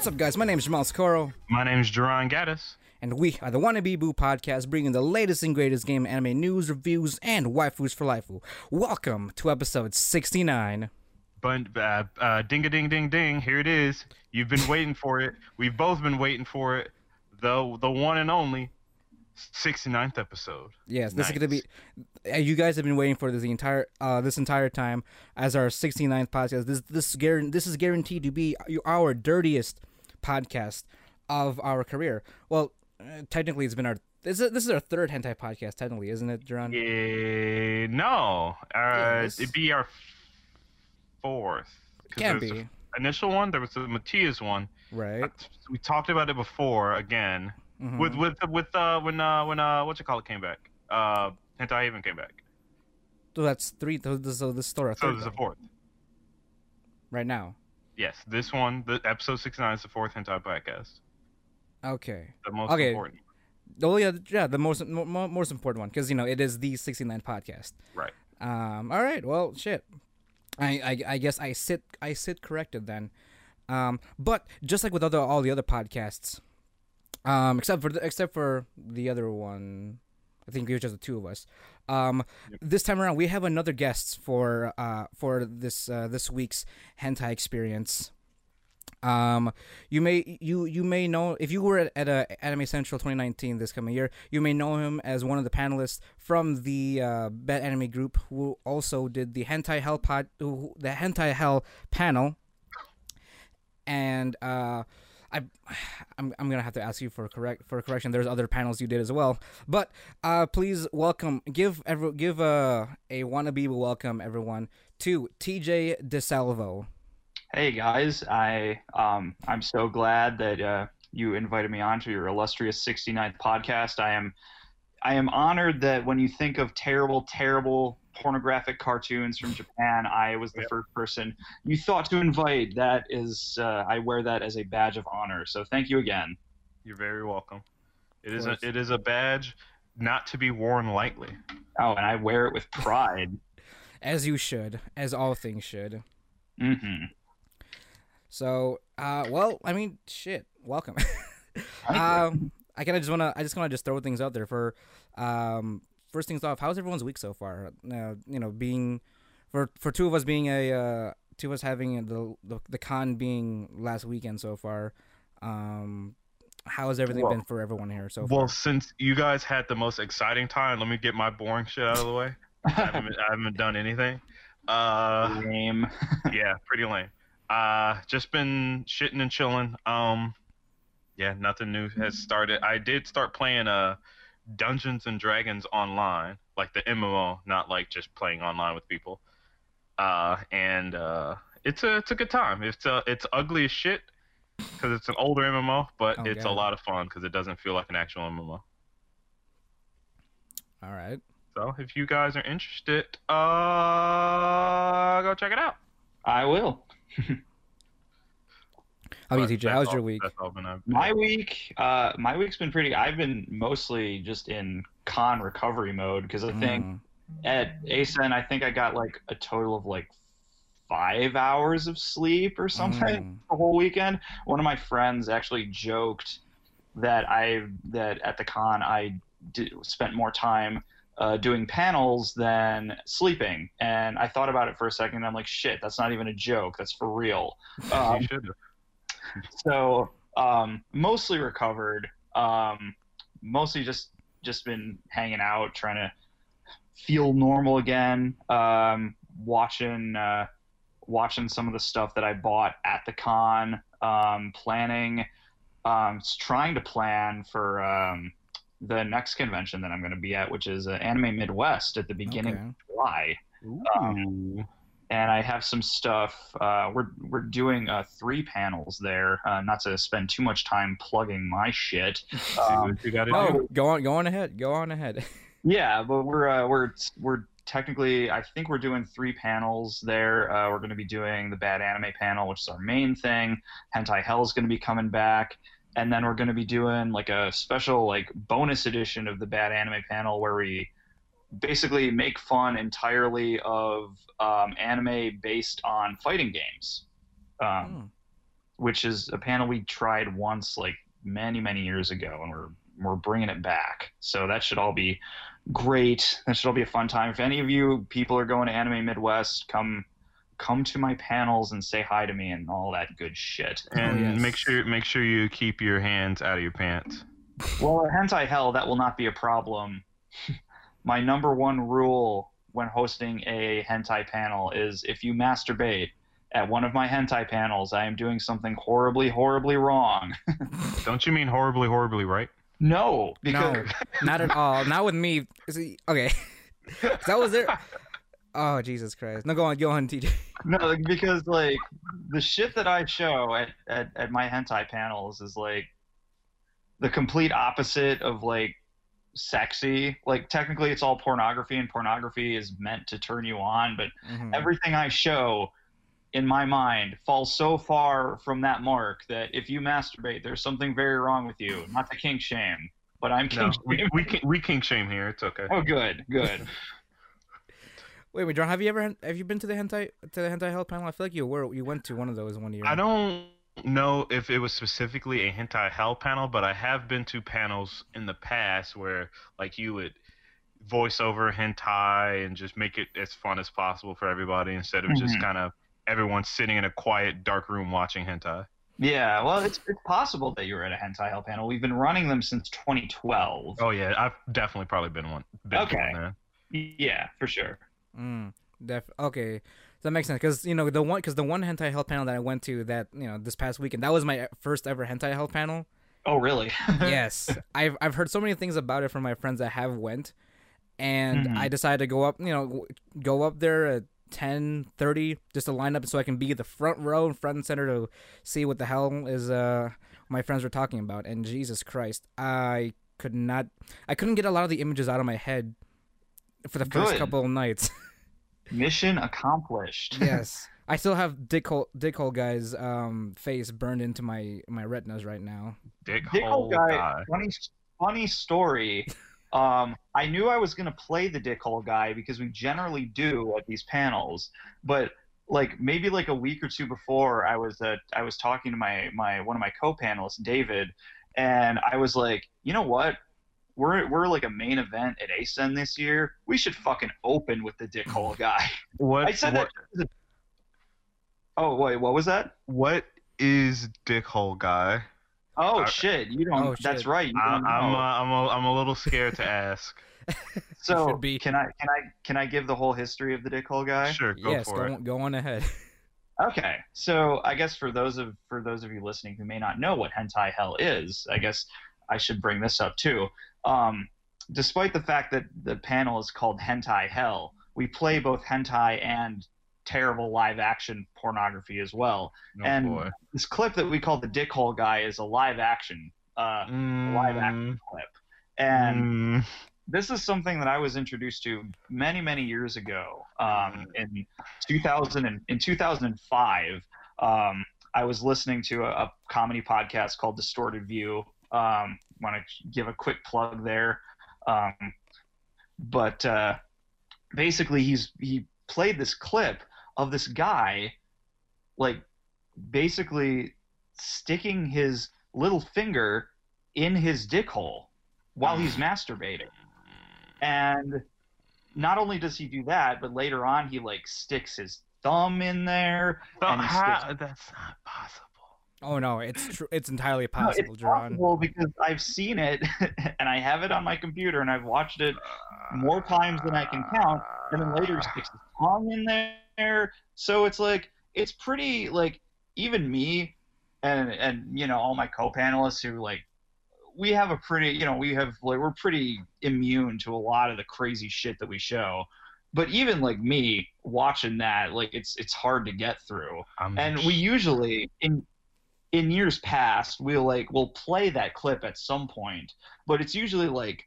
What's up, guys? My name is Jamal Socorro, My name is Jerron Gaddis. and we are the Wannabe Boo podcast, bringing the latest and greatest game anime news, reviews, and waifus for life. Welcome to episode 69. But uh, uh, ding a ding ding ding, here it is. You've been waiting for it. We've both been waiting for it. The the one and only 69th episode. Yes, this is going to be. You guys have been waiting for this the entire uh, this entire time as our 69th podcast. This this guaran- this is guaranteed to be our dirtiest podcast of our career. Well, uh, technically, it's been our this is this is our third hentai podcast. Technically, isn't it, Duran? Eh, no, uh, Yes. it'd be our fourth. Can be. the initial one. There was the Matthias one. Right. We talked about it before again Mhm. with with with uh when uh when uh what you call it came back. Uh, Hentai even came back. So that's three. So this, so this is still our So third there's a fourth. right now. Yes, this one, the episode 69 is the fourth hentai podcast. Okay. The most Okay. important. Oh yeah, yeah. The most mo- mo- most important one because you know it is the sixty nine podcast. Right. Um. All right. Well, shit. I, I I guess I sit I sit corrected then. Um. But just like with other all the other podcasts, um, except for the, except for the other one, I think it was just the two of us. Um, this time around we have another guest for uh for this uh, this week's hentai experience. Um, you may you you may know if you were at, at a Anime Central 2019 this coming year, you may know him as one of the panelists from the uh, Bad Anime Group, who also did the Hentai Hell pod, the Hentai Hell panel. And uh, I, I'm, I'm gonna have to ask you for correct for correction. There's other panels you did as well, but uh, please welcome, give every, give a a wannabe welcome everyone to TJ DeSalvo. Hey guys, I um I'm so glad that uh, you invited me on to your illustrious 69th podcast. I am I am honored that when you think of terrible, terrible pornographic cartoons from Japan, I was the Yep. first person you thought to invite. That is, uh, I wear that as a badge of honor. So thank you again. You're very welcome. It is a, it is a badge not to be worn lightly. Oh, and I wear it with pride. as you should, as all things should. hmm So, uh, well, I mean, shit. Welcome. you. um, I kind of just wanna, I just wanna just throw things out there for, um, first things off. How's everyone's week so far? Uh, you know, being for for two of us being a uh, two of us having the the, the con being last weekend so far. Um, how has everything Well- been for everyone here so far? Well, since you guys had the most exciting time, let me get my boring shit out of the way. I haven't, I haven't done anything. Uh, Lame. yeah, pretty lame. Uh, just been shitting and chilling. Um, yeah, nothing new has started. I did start playing uh Dungeons and Dragons online, like the MMO, not like just playing online with people. Uh, and uh, it's a it's a good time. It's a, it's ugly as shit because it's an older MMO, but Oh, it's God. a lot of fun because it doesn't feel like an actual MMO. all right. So if you guys are interested, uh, go check it out. I will. How are you, But TJ? How's all- your week? That's all been I've- My week, uh, my week's been pretty. I've been mostly just in con recovery mode because I think Mm. at ACEN, I think I got like a total of like five hours of sleep or something Mm. the whole weekend. One of my friends actually joked that I that at the con I did, spent more time uh, doing panels than sleeping, and I thought about it for a second. And I'm like, shit, that's not even a joke. That's for real. Um, you should have. So um, mostly recovered. Um, mostly just just been hanging out, trying to feel normal again. Um, watching uh, watching some of the stuff that I bought at the con. Um, planning, um, trying to plan for um, the next convention that I'm going to be at, which is uh, Anime Midwest at the beginning Okay. of July Ooh. And I have some stuff. Uh, we're we're doing uh, three panels there. Uh, not to spend too much time plugging my shit. Um, what you got to do. Oh, go on, go on ahead. Go on ahead. yeah, but we're uh, we're we're technically. I think we're doing three panels there. Uh, we're going to be doing the bad anime panel, which is our main thing. Hentai Hell is going to be coming back. And then we're going to be doing like a special like bonus edition of the bad anime panel where we basically make fun entirely of um, anime based on fighting games. Um, Hmm. which is a panel we tried once like many many years ago, and we're we're bringing it back. So that should all be great. That should all be a fun time. If any of you people are going to Anime Midwest, come come to my panels and say hi to me and all that good shit. And yes. make sure make sure you keep your hands out of your pants. Well, at hentai hell, that will not be a problem. my number one rule when hosting a hentai panel is if you masturbate at one of my hentai panels, I am doing something horribly, horribly wrong. Don't you mean horribly, horribly right? no, because No, not at all. Not with me. See, okay, that was there. Oh Jesus Christ! No, go on, go on, TJ. no, because like the shit that I show at, at, at my hentai panels is like the complete opposite of like sexy. Like technically it's all pornography and pornography is meant to turn you on, but Mhm. everything I show in my mind falls so far from that mark that if you masturbate, there's something very wrong with you. Not the kink shame, but I'm No, kink we shaming. we can, we kink shame here. It's okay. Oh, good, good. Wait, wait, John. Have you ever have you been to the hentai to the hentai hell panel? I feel like you were. You went to one of those one year. I don't know if it was specifically a hentai hell panel, but I have been to panels in the past where like you would voice over hentai and just make it as fun as possible for everybody instead of just Mhm. kind of everyone sitting in a quiet dark room watching hentai. Yeah, well, it's it's possible that you were at a hentai hell panel. We've been running them since 2012. Oh yeah, I've definitely probably been one. Been Okay. one. Yeah, for sure. Mm, def- okay, that makes sense because you know the one because the one hentai hell panel that I went to that you know this past weekend that was my first ever hentai hell panel. Oh, really? yes, I've I've heard so many things about it from my friends that have went, and Mhm. I decided to go up. You know, go up there at ten thirty just to line up so I can be at the front row and front and center to see what the hell is uh my friends were talking about. And Jesus Christ, I could not, I couldn't get a lot of the images out of my head for the first Good. couple of nights. Mission accomplished. yes. I still have Dick Hole, Dick Hole guy's um, face burned into my, my retinas right now. Dick, Dick hole hole guy. guy. Funny, funny story. Um, I knew I was gonna play the dick hole guy because we generally do at these panels, but like maybe like a week or two before, I was uh, I was talking to my my one of my co-panelists, David, and I was like, you know what? We're, we're like a main event at ACEN this year. We should fucking open with the dick hole guy. What I said what, that. Oh wait, what was that? what is Dick Hole guy? Oh shit, you don't. Oh, that's shit. right. I, don't I'm know. uh, I'm a, I'm a little scared to ask. So be. can I can I can I give the whole history of the dick hole guy? Sure, go yes, for go it. on, go on ahead. Okay, so I guess for those of for those of you listening who may not know what hentai hell is, I guess I should bring this up too. Um, despite the fact that the panel is called hentai hell, we play both hentai and terrible live action pornography as well. Oh and- boy. This clip that we call the dick hole guy is a live action uh, live action clip, and Mm, this is something that I was introduced to many, many years ago. Um, in 2000 and, in 2005, um, I was listening to a, a comedy podcast called Distorted View. Um, Want to give a quick plug there, um, but uh, basically, he's he played this clip of this guy, like basically sticking his little finger in his dick hole while he's masturbating. And not only does he do that, but later on he like sticks his thumb in there. but and how- sticks- that's not possible. Oh no, it's true. It's entirely No, possible, it's Jerron. possible because I've seen it and I have it on my computer and I've watched it more times than I can count. And then later he sticks his tongue in there. So it's like it's pretty like even me and and you know all my co-panelists who like we have a pretty you know we have like we're pretty immune to a lot of the crazy shit that we show. But even like me watching that, like it's it's hard to get through I'm and we usually in in years past we'll like we'll play that clip at some point but it's usually like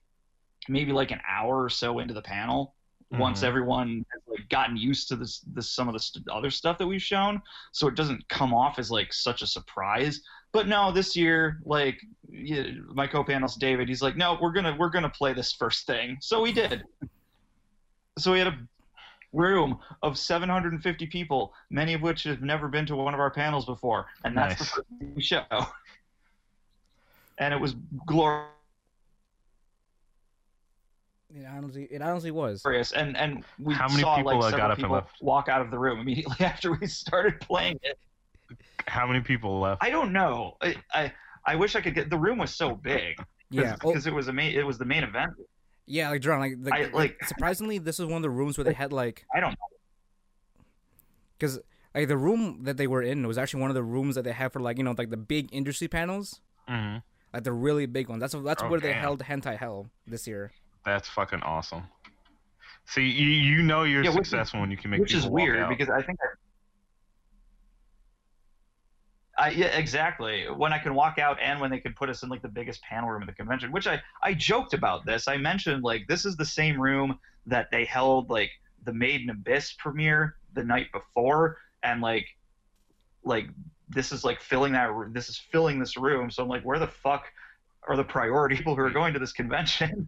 maybe like an hour or so into the panel once Mhm. everyone has like gotten used to this this some of the st- other stuff that we've shown so it doesn't come off as like such a surprise. But no this year like yeah, my co-panelist david he's like no we're gonna we're gonna play this first thing. So we did. So we had a room of 750 people, many of which have never been to one of our panels before, and that's the Nice. first show. And it was glorious, It honestly, it honestly was. and and we How many saw people, like uh, several got up and people left? walk out of the room immediately after we started playing it. How many people left? I don't know. I I, I wish I could get. The room was so big Yeah. Oh, because it was a main. It was the main event. Yeah. Like John, like, the, I- like- surprisingly, this is one of the rooms where they had like, I don't know. because like the room that they were in was actually one of the rooms that they had for like you know like the big industry panels, hmm like the really big ones. That's that's Oh, where they held Hentai Hell this year. That's fucking awesome. See, you, you know you're Yeah, which is- successful when you can make which is people walk weird out. because I think. I, yeah, exactly. When I can walk out and when they can put us in like the biggest panel room at the convention, which I I joked about this. I mentioned like this is the same room that they held like the Made in Abyss premiere the night before, and like like this is like filling that this is filling this room. So I'm like, where the fuck are the priority people who are going to this convention?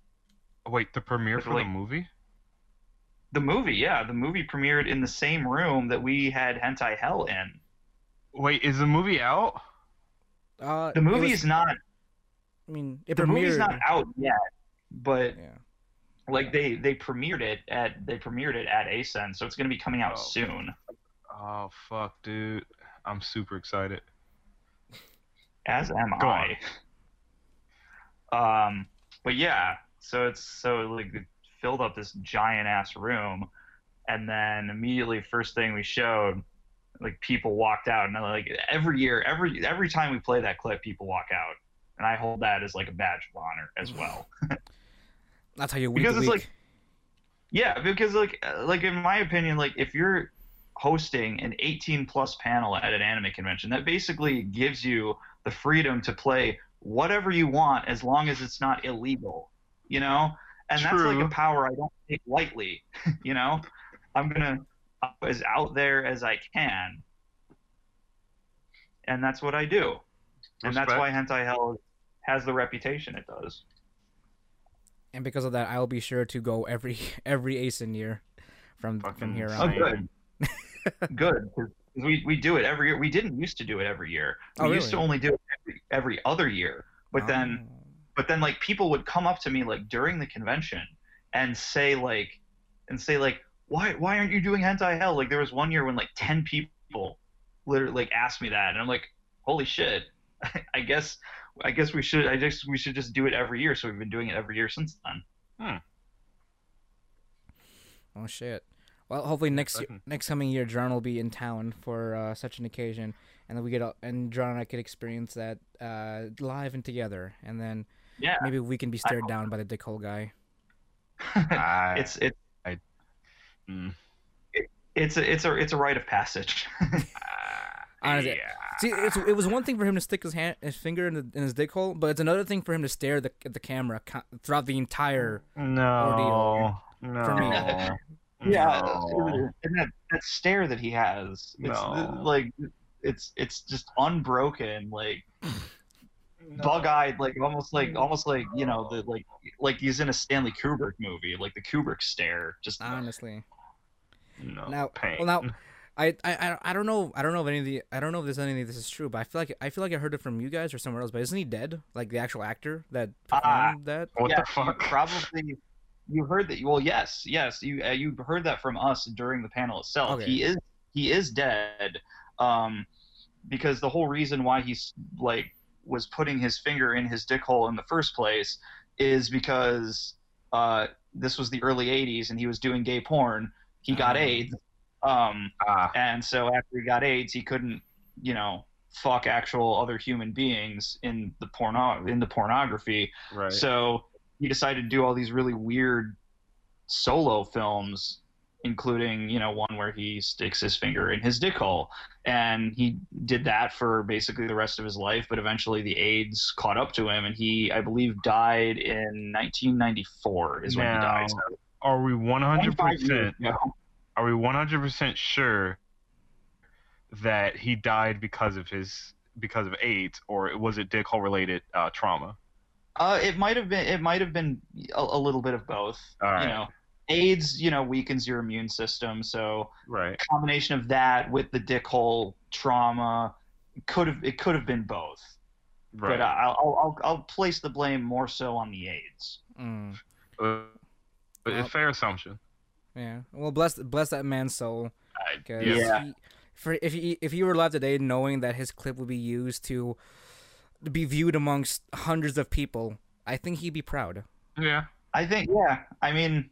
Wait, the premiere for like- the movie? the movie, yeah, the movie premiered in the same room that we had Hentai Hell in. Wait, is the movie out? Uh, The movie was- is not I mean, it the movie's premiered- not out yet, but Yeah. like they they premiered it at they premiered it at ACEN, so it's going to be coming out Oh. soon. Oh fuck, dude! I'm super excited. As am Go I. Um, but yeah, so it's so like it filled up this giant ass room, and then immediately first thing we showed, like people walked out, and like every year, every every time we play that clip, people walk out, and I hold that as like a badge of honor as well. That's how you week because it's week. like yeah because like uh, like in my opinion like if you're hosting an 18 plus panel at an anime convention that basically gives you the freedom to play whatever you want as long as it's not illegal you know? And that's like a power i don't take lightly you know? I'm gonna up as out there as i can and that's what i do and that's why hentai hell has the reputation it does and because of that, I'll be sure to go every every ACEN year from from here Oh, on. Same. good. good. 'cause We, we do it every year. We didn't used to do it every year. Oh, we Oh, used to only do it every, every other year. But oh. then, Oh. but then, like people would come up to me like during the convention and say like, and say like, why why aren't you doing hentai hell? Like there was one year when like ten people literally like asked me that, and I'm like, holy shit. I guess I guess we should I just we should just do it every year. So we've been doing it every year since then. Oh shit. Well, hopefully next year, next coming year, John will be in town for uh, such an occasion, and then we get a- and John and I could experience that uh, live and together, and then Yeah. maybe we can be stared down by the dick hole guy. It's it's mm, it's a it's a it's a rite of passage. Honestly, yeah. See, it's, it was one thing for him to stick his hand, his finger in, the, in his dick hole, but it's another thing for him to stare the, at the camera co- throughout the entire. No, no, For me. Yeah, no. and that, that stare that he has, it's No. like it's it's just unbroken, like bug-eyed, like almost like almost like you know the like like he's in a Stanley Kubrick movie, like the Kubrick stare. Just Honestly, no now, pain. well, now, I, I, I- I don't know, I don't know if any of the, I don't know if there's any of this is true, but I feel like, I feel like I heard it from you guys or somewhere else. But isn't he dead? Like the actual actor that Ah. performed that? what yeah, the fuck? You probably you heard that. Well, yes, yes, you uh, you heard that from us during the panel itself. Okay. He is he is dead, um, because the whole reason why he's like was putting his finger in his dick hole in the first place is because uh, this was the early '80s and he was doing gay porn. He got Ah. AIDS, um, Ah, and so after he got AIDS, he couldn't, you know, fuck actual other human beings in the porno in the pornography. right. So he decided to do all these really weird solo films, including, you know, one where he sticks his finger in his dick hole. And he did that for basically the rest of his life, but eventually the AIDS caught up to him and he, I believe, died in 1994 is when he Now, died. So are we 100 25 years percent? Ago. Are we 100 percent sure that he died because of his because of AIDS, or was it dick hole related uh, trauma? Uh, it might have been. It might have been a, a little bit of both. All right. You know, AIDS, you know, weakens your immune system. So Right. combination of that with the dick hole trauma could have it could have been both. Right. But I'll, I'll I'll I'll place the blame more so on the AIDS. Mm, Uh, but Well- it's fair assumption. Yeah. Well, bless bless that man's soul. I, 'cause Yeah. he- for if he if he were alive today, knowing that his clip would be used to be viewed amongst hundreds of people, I think he'd be proud. yeah. I think yeah. I mean,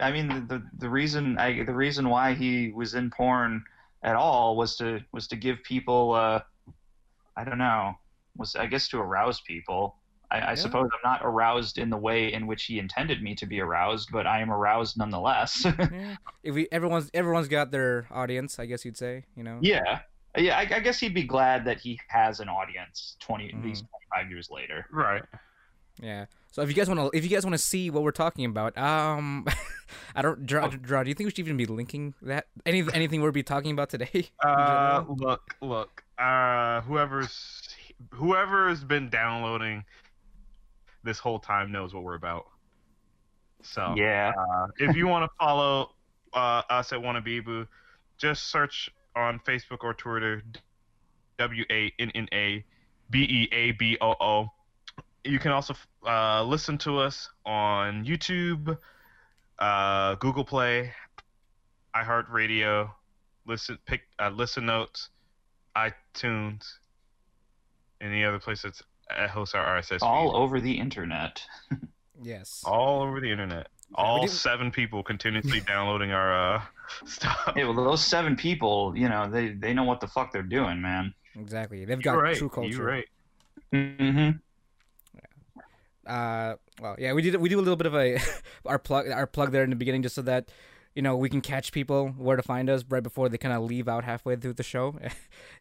I mean the the, the reason I the reason why he was in porn at all was to was to give people uh, I don't know was I guess to arouse people. I, I Yeah. suppose I'm not aroused in the way in which he intended me to be aroused, but I am aroused nonetheless. yeah. If we everyone's everyone's got their audience, I guess you'd say. You know. yeah, yeah. I, I guess he'd be glad that he has an audience twenty Mhm. these twenty five years later. Right. Yeah. So if you guys want to, if you guys want to see what we're talking about, um, I don't, draw, draw. Do you think we should even be linking that? Any anything we'll be talking about today? Uh, look, look. Uh, whoever's whoever's been downloading this whole time knows what we're about. So Yeah. uh, if you want to follow uh, us at Wannabeaboo, just search on Facebook or Twitter W A N N A B E A B O O. You can also uh, listen to us on YouTube, uh, Google Play, iHeartRadio, listen pick uh, listen notes, iTunes, any other place that's that hosts our RSS feed. All over the internet. yes. all over the internet. Yeah, All seven people continuously downloading our uh, stuff. Hey, well, those seven people, you know, they they know what the fuck they're doing, man. Exactly. They've got You're right. true culture. You're right. Mm-hmm. Uh, well, yeah, we did. We do a little bit of a our plug our plug there in the beginning, just so that you know we can catch people where to find us right before they kind of leave out halfway through the show.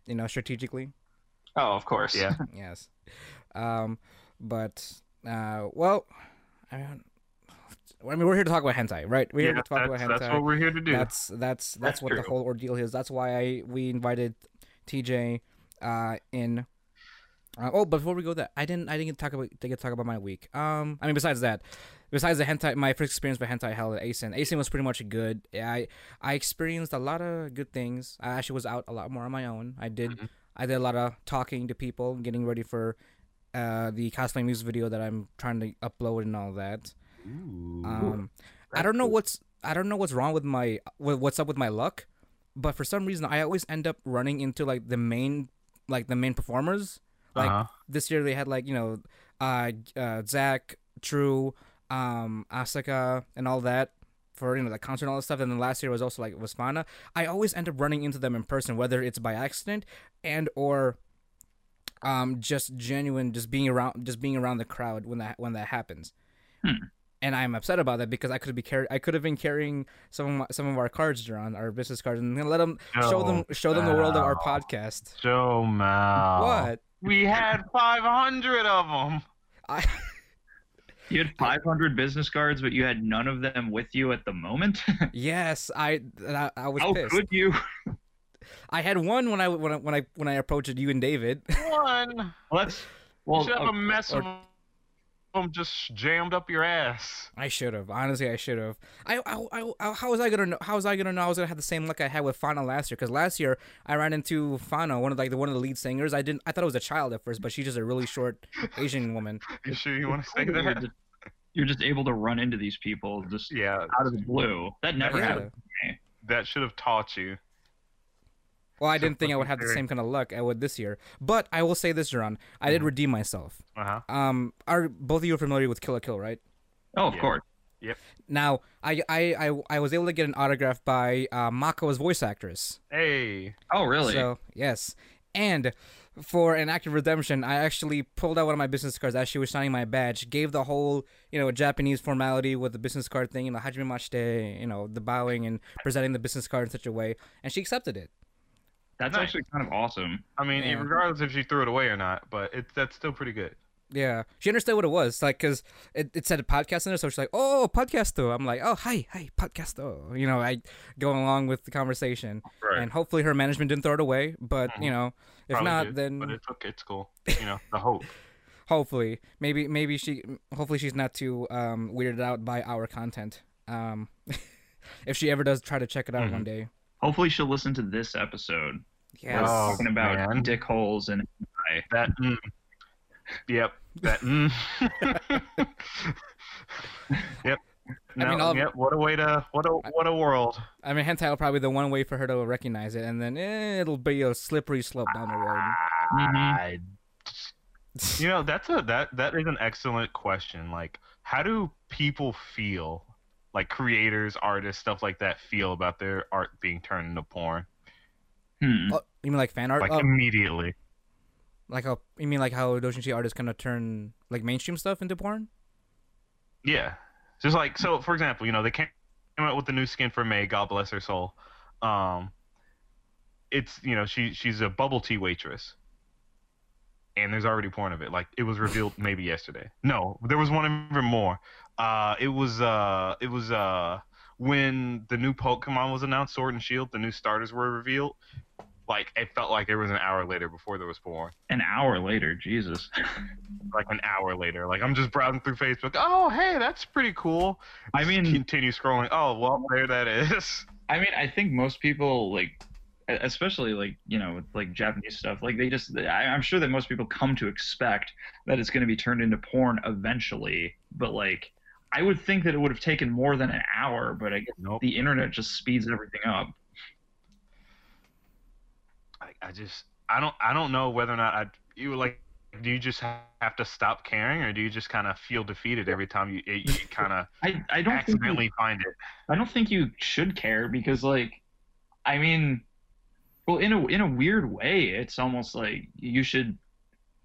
you know, strategically. Oh, of course. Yeah. yes. Um, but uh, well, I mean, I mean, we're here to talk about hentai, right? We're here Yeah, to talk about hentai. that's what we're here to do. That's that's that's, That's what the whole ordeal is. That's why I we invited TJ uh, in. Uh, oh, before we go there, I didn't I didn't get to talk about didn't get to talk about my week. Um, I mean, besides that, besides the hentai, my first experience with hentai hell at ACEN. ACEN was pretty much good. I I experienced a lot of good things. I actually was out a lot more on my own. I did Mhm. I did a lot of talking to people, getting ready for uh, the cosplay music video that I'm trying to upload and all that. Ooh. Um, I don't know what's I don't know what's wrong with my what's up with my luck, but for some reason I always end up running into like the main like the main performers. Like Uh-huh. this year they had like you know uh, uh ZAQ, True, um Asuka and all that for you know the concert and all that stuff. And then last year was also like was fhána. I always end up running into them in person, whether it's by accident and or um just genuine just being around just being around the crowd when that when that happens and I'm upset about that because I could be carry I could have been carrying some of my, some of our cards, John, our business cards, and let them show them show them the world of our podcast. Joe Mal. What? We had 500 of them. I You had 500 business cards, but you had none of them with you at the moment. yes, I I, I was How pissed. could you? I had one when I when I when I when I approached you and David. One. Well, that's You well. should have uh, a okay. mess uh, or- of them just jammed up your ass. I should have honestly. I should have. I, I, I how was I gonna know? How was I gonna know I was gonna have the same luck I had with fhána last year? Because last year I ran into fhána, one of like the one of the lead singers. I didn't. I thought it was a child at first, but she's just a really short Asian woman. You sure you want to say You're that? just, you're just able to run into these people just Yeah, out of the blue. That never Yeah. happened. that should have taught you. Well, I So didn't think I would have the same kind of luck I would this year. But I will say this, Jerron. I did Mhm. redeem myself. Uh huh. Um, are both of you familiar with Kill la Kill, right? Oh, of Yeah. course. Yep. Now, I, I, I, I was able to get an autograph by uh, Mako's voice actress. Hey. Oh, really? So yes, and for an act of redemption, I actually pulled out one of my business cards as she was signing my badge. Gave the whole you know Japanese formality with the business card thing, you know hajime mashite, you know the bowing and presenting the business card in such a way, and she accepted it. That's Nice. actually kind of awesome. I mean, Yeah. regardless if she threw it away or not, but it's that's still pretty good. Yeah, she understood what it was, like, cause it, it said a podcast in there, so she's like, "Oh, podcasto." I'm like, "Oh, hi, hi, podcasto." You know, I go along with the conversation, Right. and hopefully her management didn't throw it away. But you know, if Probably not, did, then But it's okay. It's cool. You know, the hope. hopefully, maybe, maybe she, hopefully she's not too um weirded out by our content. Um, if she ever does try to check it out Mhm. one day. Hopefully, she'll listen to this episode. Yes. Oh, talking about man. dick holes and That. Mm, yep. That. Mm. yep. No, mean, all- yep. What a way to. What a what a world. I mean, hentai will probably be the one way for her to recognize it, and then eh, it'll be a slippery slope down the road. Mhm. I- You know, that's a that that is an excellent question. Like, how do people feel? Like creators, artists, stuff like that, feel about their art being turned into porn? Hmm. Oh, you mean like fan art? Like oh, immediately. like how you mean like how doujinshi artists kind of turn like mainstream stuff into porn? Yeah. Just like so, for example, you know, they came out with the new skin for May, God bless her soul. Um it's you know, she she's a bubble tea waitress. And there's already porn of it. Like it was revealed maybe yesterday. No, there was one even more. Uh it was uh it was uh when the new Pokemon was announced, Sword and Shield, the new starters were revealed. Like it felt like it was an hour later before there was porn. An hour later, Jesus. Like an hour later. Like I'm just browsing through Facebook. Oh, hey, that's pretty cool. I mean, continue scrolling. Oh, well, there that is. I mean, I think most people like, especially like you know, with like Japanese stuff, like they just, I, I'm sure that most people come to expect that it's going to be turned into porn eventually. But like, I would think that it would have taken more than an hour. But I guess Nope. the internet just speeds everything up. I, I just, I don't, I don't know whether or not I, you like, do you just have to stop caring, or do you just kind of feel defeated every time you, you kind of I, I don't think you, find it? I don't think you should care because like, I mean, well, in a in a weird way, it's almost like you should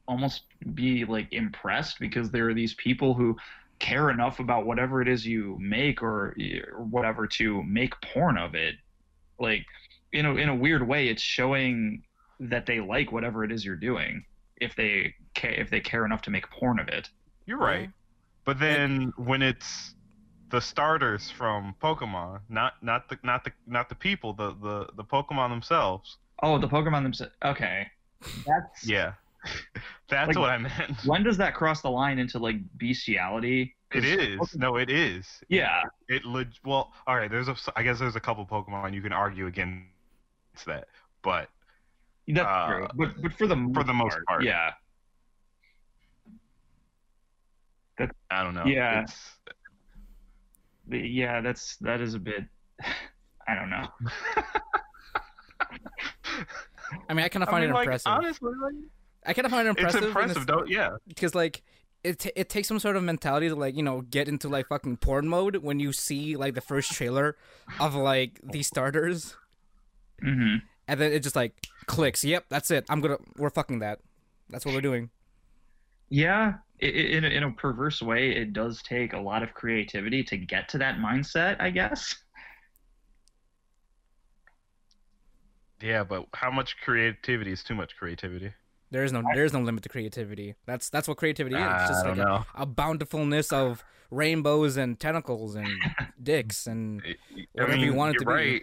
almost be like impressed because there are these people who care enough about whatever it is you make or, or whatever to make porn of it. Like, in a in a weird way, it's showing that they like whatever it is you're doing if they care if they care enough to make porn of it. You're right. But then when it's the starters from Pokemon, not not the not the not the people, the the the Pokemon themselves. Oh, the Pokemon themselves. Okay, that's Yeah, that's Like- what I meant. When does that cross the line into like bestiality? It is. No, it is. Yeah. It leg- well, all right. There's a. I guess there's a couple Pokemon you can argue against that, but That's Uh, true. But but for the most for the most part. yeah. I don't know. Yeah. It's, Yeah, that's that is a bit. I don't know. I mean, I kind of I find mean, it like, impressive. honestly, like, I kind of find it impressive. it's impressive, this- don't? Yeah. because like it t- it takes some sort of mentality to like you know get into like fucking porn mode when you see like the first trailer of like these starters hmm and then it just like clicks yep that's it i'm gonna we're fucking that that's what we're doing Yeah, i i in a, in a perverse way, it does take a lot of creativity to get to that mindset. I guess. Yeah, but how much creativity is too much creativity? There is no there is no limit to creativity that's that's what creativity is it's just I like don't a, know. a bountifulness of rainbows and tentacles and dicks and I- I Whatever you want it you're to be. right.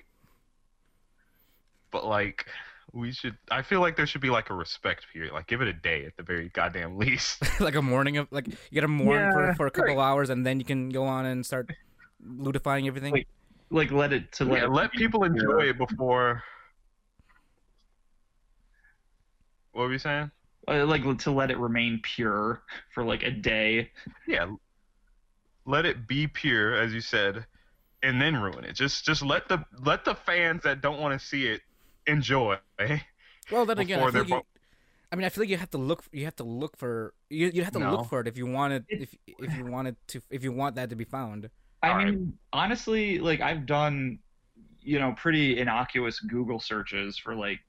But like, we should. I feel like there should be like a respect period. Like, give it a day at the very goddamn least. like a morning of like you gotta mourn Yeah, for, for a couple right. hours and then you can go on and start ludifying everything Like- Like let it to let yeah, it let people enjoy it before. What were you saying? Uh, like to let it remain pure for like a day. Yeah, let it be pure, as you said, and then ruin it. Just, just let the let the fans that don't want to see it enjoy. well then again I feel like you, I mean I feel like you have to look you have to look for you you have to No. look for it if you want it if if you want it to if you want that to be found I All right. mean, honestly, like I've done, you know, pretty innocuous Google searches for like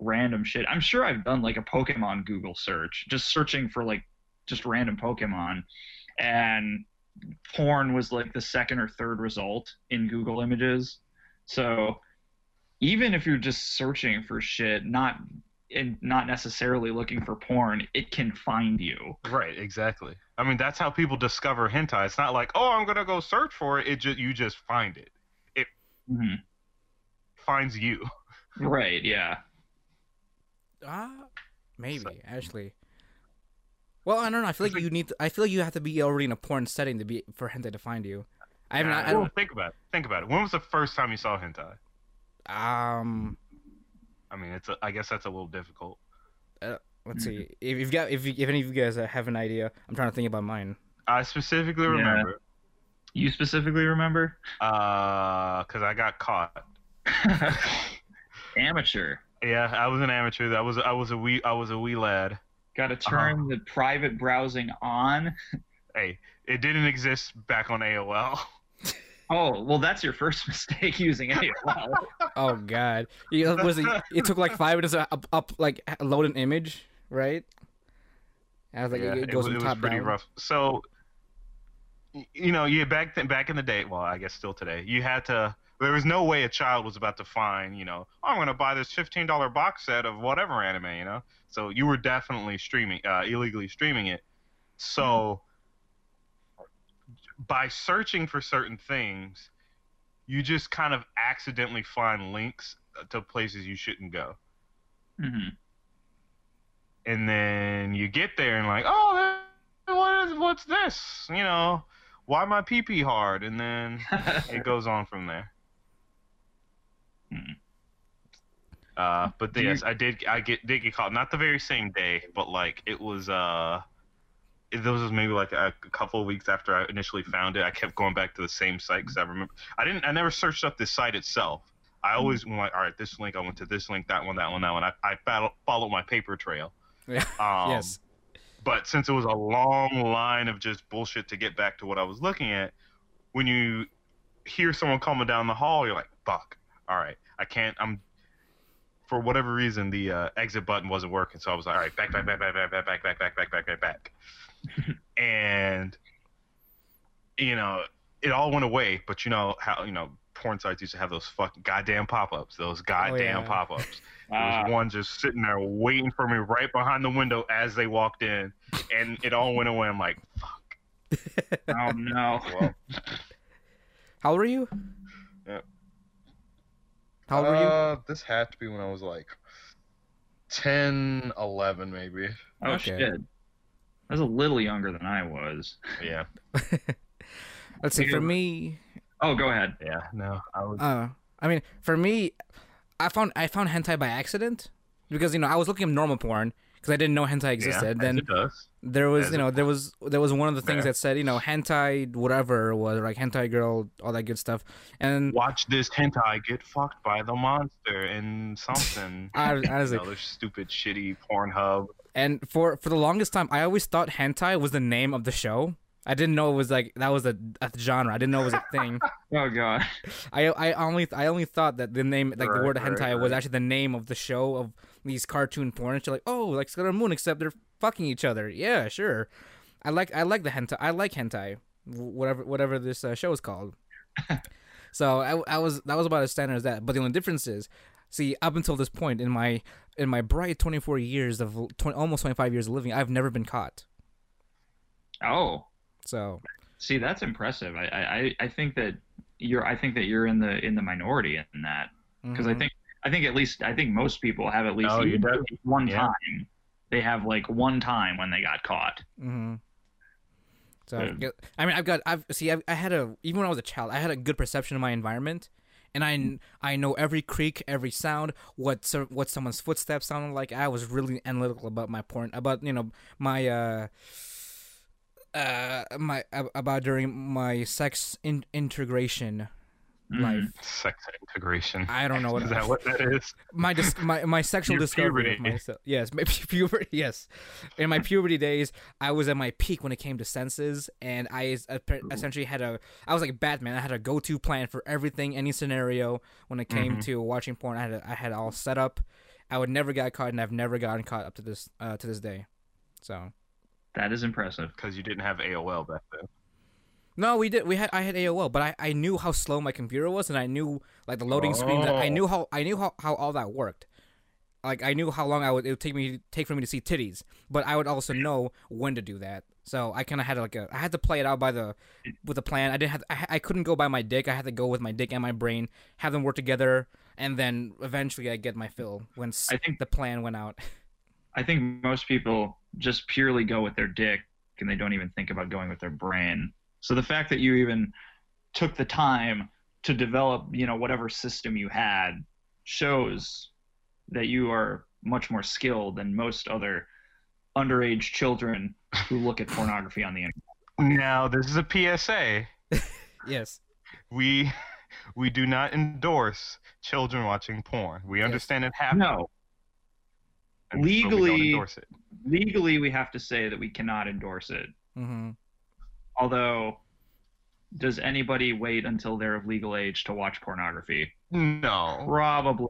random shit. I'm sure I've done like a Pokemon Google search, just searching for like just random Pokemon, and porn was like the second or third result in Google Images. So even if you're just searching for shit, not and not necessarily looking for porn, it can find you. Right, exactly. I mean, that's how people discover hentai. It's not like, oh, I'm gonna go search for it. It just you just find it. Mhm. Finds you. Right? Yeah. Ah maybe actually well I don't know I feel like you need to, I feel like you have to be already in a porn setting to be for hentai to find you I haven't. Nah, I, I well, think about it. Think about it. When was the first time you saw hentai? Um. I mean, it's. A, I guess that's a little difficult. Let's see. If you've got, if you, if any of you guys uh, have an idea, I'm trying to think about mine. I specifically Yeah. remember, You specifically remember? uh, because I got caught. Amateur. Yeah, I was an amateur. That was I was a wee I was a wee lad. Got to turn the private browsing on. Hey, it didn't exist back on AOL. Oh, well, that's your first mistake using AOL. Oh God! It was it, it took like five minutes to up, up like load an image, right? I was like, yeah, it, it, goes was, from it was pretty down. rough. So, you know, you back then, back in the day. Well, I guess still today, you had to. There was no way a child was about to find, you know, oh, I'm going to buy this fifteen dollar box set of whatever anime, you know. So you were definitely streaming, uh, illegally streaming it. So, by searching for certain things, you just kind of accidentally find links to places you shouldn't go hmm and then you get there and like, oh, what is what's this? You know, why my pee pee hard? And then it goes on from there. Hmm. Uh, but you- yes, I did. I get did get caught. Not the very same day, but like it was. Uh, it, this was maybe like a, a couple of weeks after I initially found it. I kept going back to the same site because I remember I didn't. I never searched up the site itself. I always went like, all right, this link. I went to this link, that one, that one, that one. I I battle, followed my paper trail. Yeah. Um, yes. but since it was a long line of just bullshit to get back to what I was looking at, when you hear someone coming down the hall, you're like, "Fuck! All right, I can't." I'm for whatever reason the uh, exit button wasn't working, so I was like, "All right, back, back, back, back, back, back, back, back, back, back, back, back, back," and you know, it all went away. But you know how you know porn sites used to have those fucking goddamn pop-ups, those goddamn yeah. pop-ups. There Ah, was one just sitting there waiting for me right behind the window as they walked in, and it all went away. I'm like, fuck. oh no. Well, How old were you? Yeah. How old were you? Uh, this had to be when I was like 10, 11 maybe. Oh Okay. shit. I was a little younger than I was. yeah, Let's see. For me, Oh, go ahead. yeah, no, I was. uh, I mean, for me, I found I found hentai by accident because you know I was looking at normal porn because I didn't know hentai existed. as then there was as you know there was there was one of the things Fair. that said you know hentai whatever was like hentai girl all that good stuff and Watch this hentai get fucked by the monster and something. I, you honestly know, stupid, shitty Pornhub. and for for the longest time I always thought hentai was the name of the show. I didn't know it was like that was a, a genre. I didn't know it was a thing. Oh god. I I only I only thought that the name like the Right, word right, hentai was actually the name of the show of these cartoon porn. And you're like, oh, like Sailor Moon, except they're fucking each other. Yeah, sure. I like I like the hentai. I like hentai, whatever whatever this uh, show is called. so I, I was that was about as standard as that. But the only difference is, see, up until this point in my in my bright 24 years of 20, almost 25 years of living, I've never been caught. Oh. So See, that's impressive. I, I, I think that you're I think that you're in the in the minority in that because I mhm. think I think at least I think most people have at least Oh, you even do? if it's one Yeah. time. They have like one time when they got caught. Mm-hmm. So Yeah. I mean, I've got I've see I've, I had a even when I was a child, I had a good perception of my environment, and I I know every creak, every sound, what so- what someone's footsteps sounded like. I was really analytical about my porn, about you know my uh uh my about during my sex in- integration Mhm. life. Sex integration. I don't know what is that. What that is? my dis- my my sexual Your discovery of myself. Yes, my pu- puberty. Yes, in my puberty days, I was at my peak when it came to senses, and I essentially had a. I was like Batman. I had a go-to plan for everything, any scenario. When it came Mhm. to watching porn, I had a, I had all set up. I would never get caught, and I've never gotten caught up to this uh, to this day. So That is impressive. Because you didn't have AOL back then. No, we did. We had I had AOL, but I, I knew how slow my computer was, and I knew like the loading screens. I Oh. knew how oh. I knew how, how all that worked. Like I knew how long I would it would take me take for me to see titties, but I would also know when to do that. So I kind of had like a I had to play it out by the with a plan. I didn't have I, I couldn't go by my dick. I had to go with my dick and my brain, have them work together, and then eventually I get my fill when I think the plan went out. I think most people just purely go with their dick and they don't even think about going with their brain. So the fact that you even took the time to develop, you know, whatever system you had shows that you are much more skilled than most other underage children who look at pornography on the internet. Now, this is a PSA. Yes. We we do not endorse children watching porn. We understand it happens. No, and so we don't legally- endorse it. legally we have to say that we cannot endorse it. Mm-hmm. Although, does anybody wait until they're of legal age to watch pornography? No, Probably.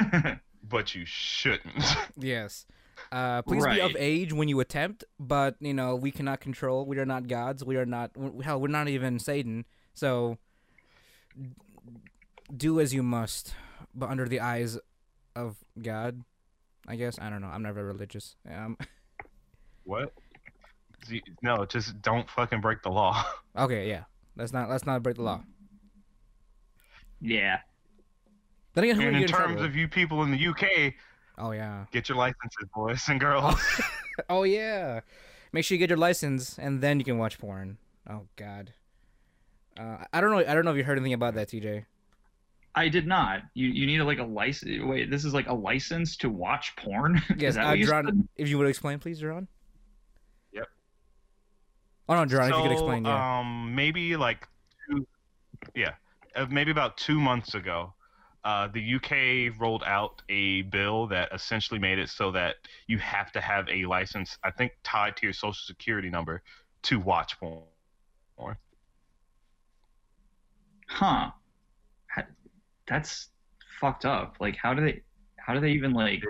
but you shouldn't. Yes. Uh, please be of age when you attempt, but you know we cannot control. We are not gods. We are not. Hell, we're not even Satan. So do as you must, but under the eyes of God. I guess I don't know. I'm never religious. Um, what? Z- No, just don't fucking break the law. okay, yeah. Let's not. Let's not break the law. Yeah. Then again, who and in get in terms of you people in the UK, Oh yeah. get your licenses, boys and girls. Oh yeah. Make sure you get your license, and then you can watch porn. Oh God. Uh, I don't know. I don't know if you heard anything about that, TJ. I did not. You you need like a license. Wait, this is like a license to watch porn. Is Yes, that uh, what you Duran, said? if you would explain, please, Duran. Yep. Oh no, Duran, if you could So, explain, yeah. Um, maybe like two, yeah, uh, maybe about two months ago, uh, the UK rolled out a bill that essentially made it so that you have to have a license, I think, tied to your social security number to watch porn. Huh. That's fucked up. Like, how do they? How do they even like,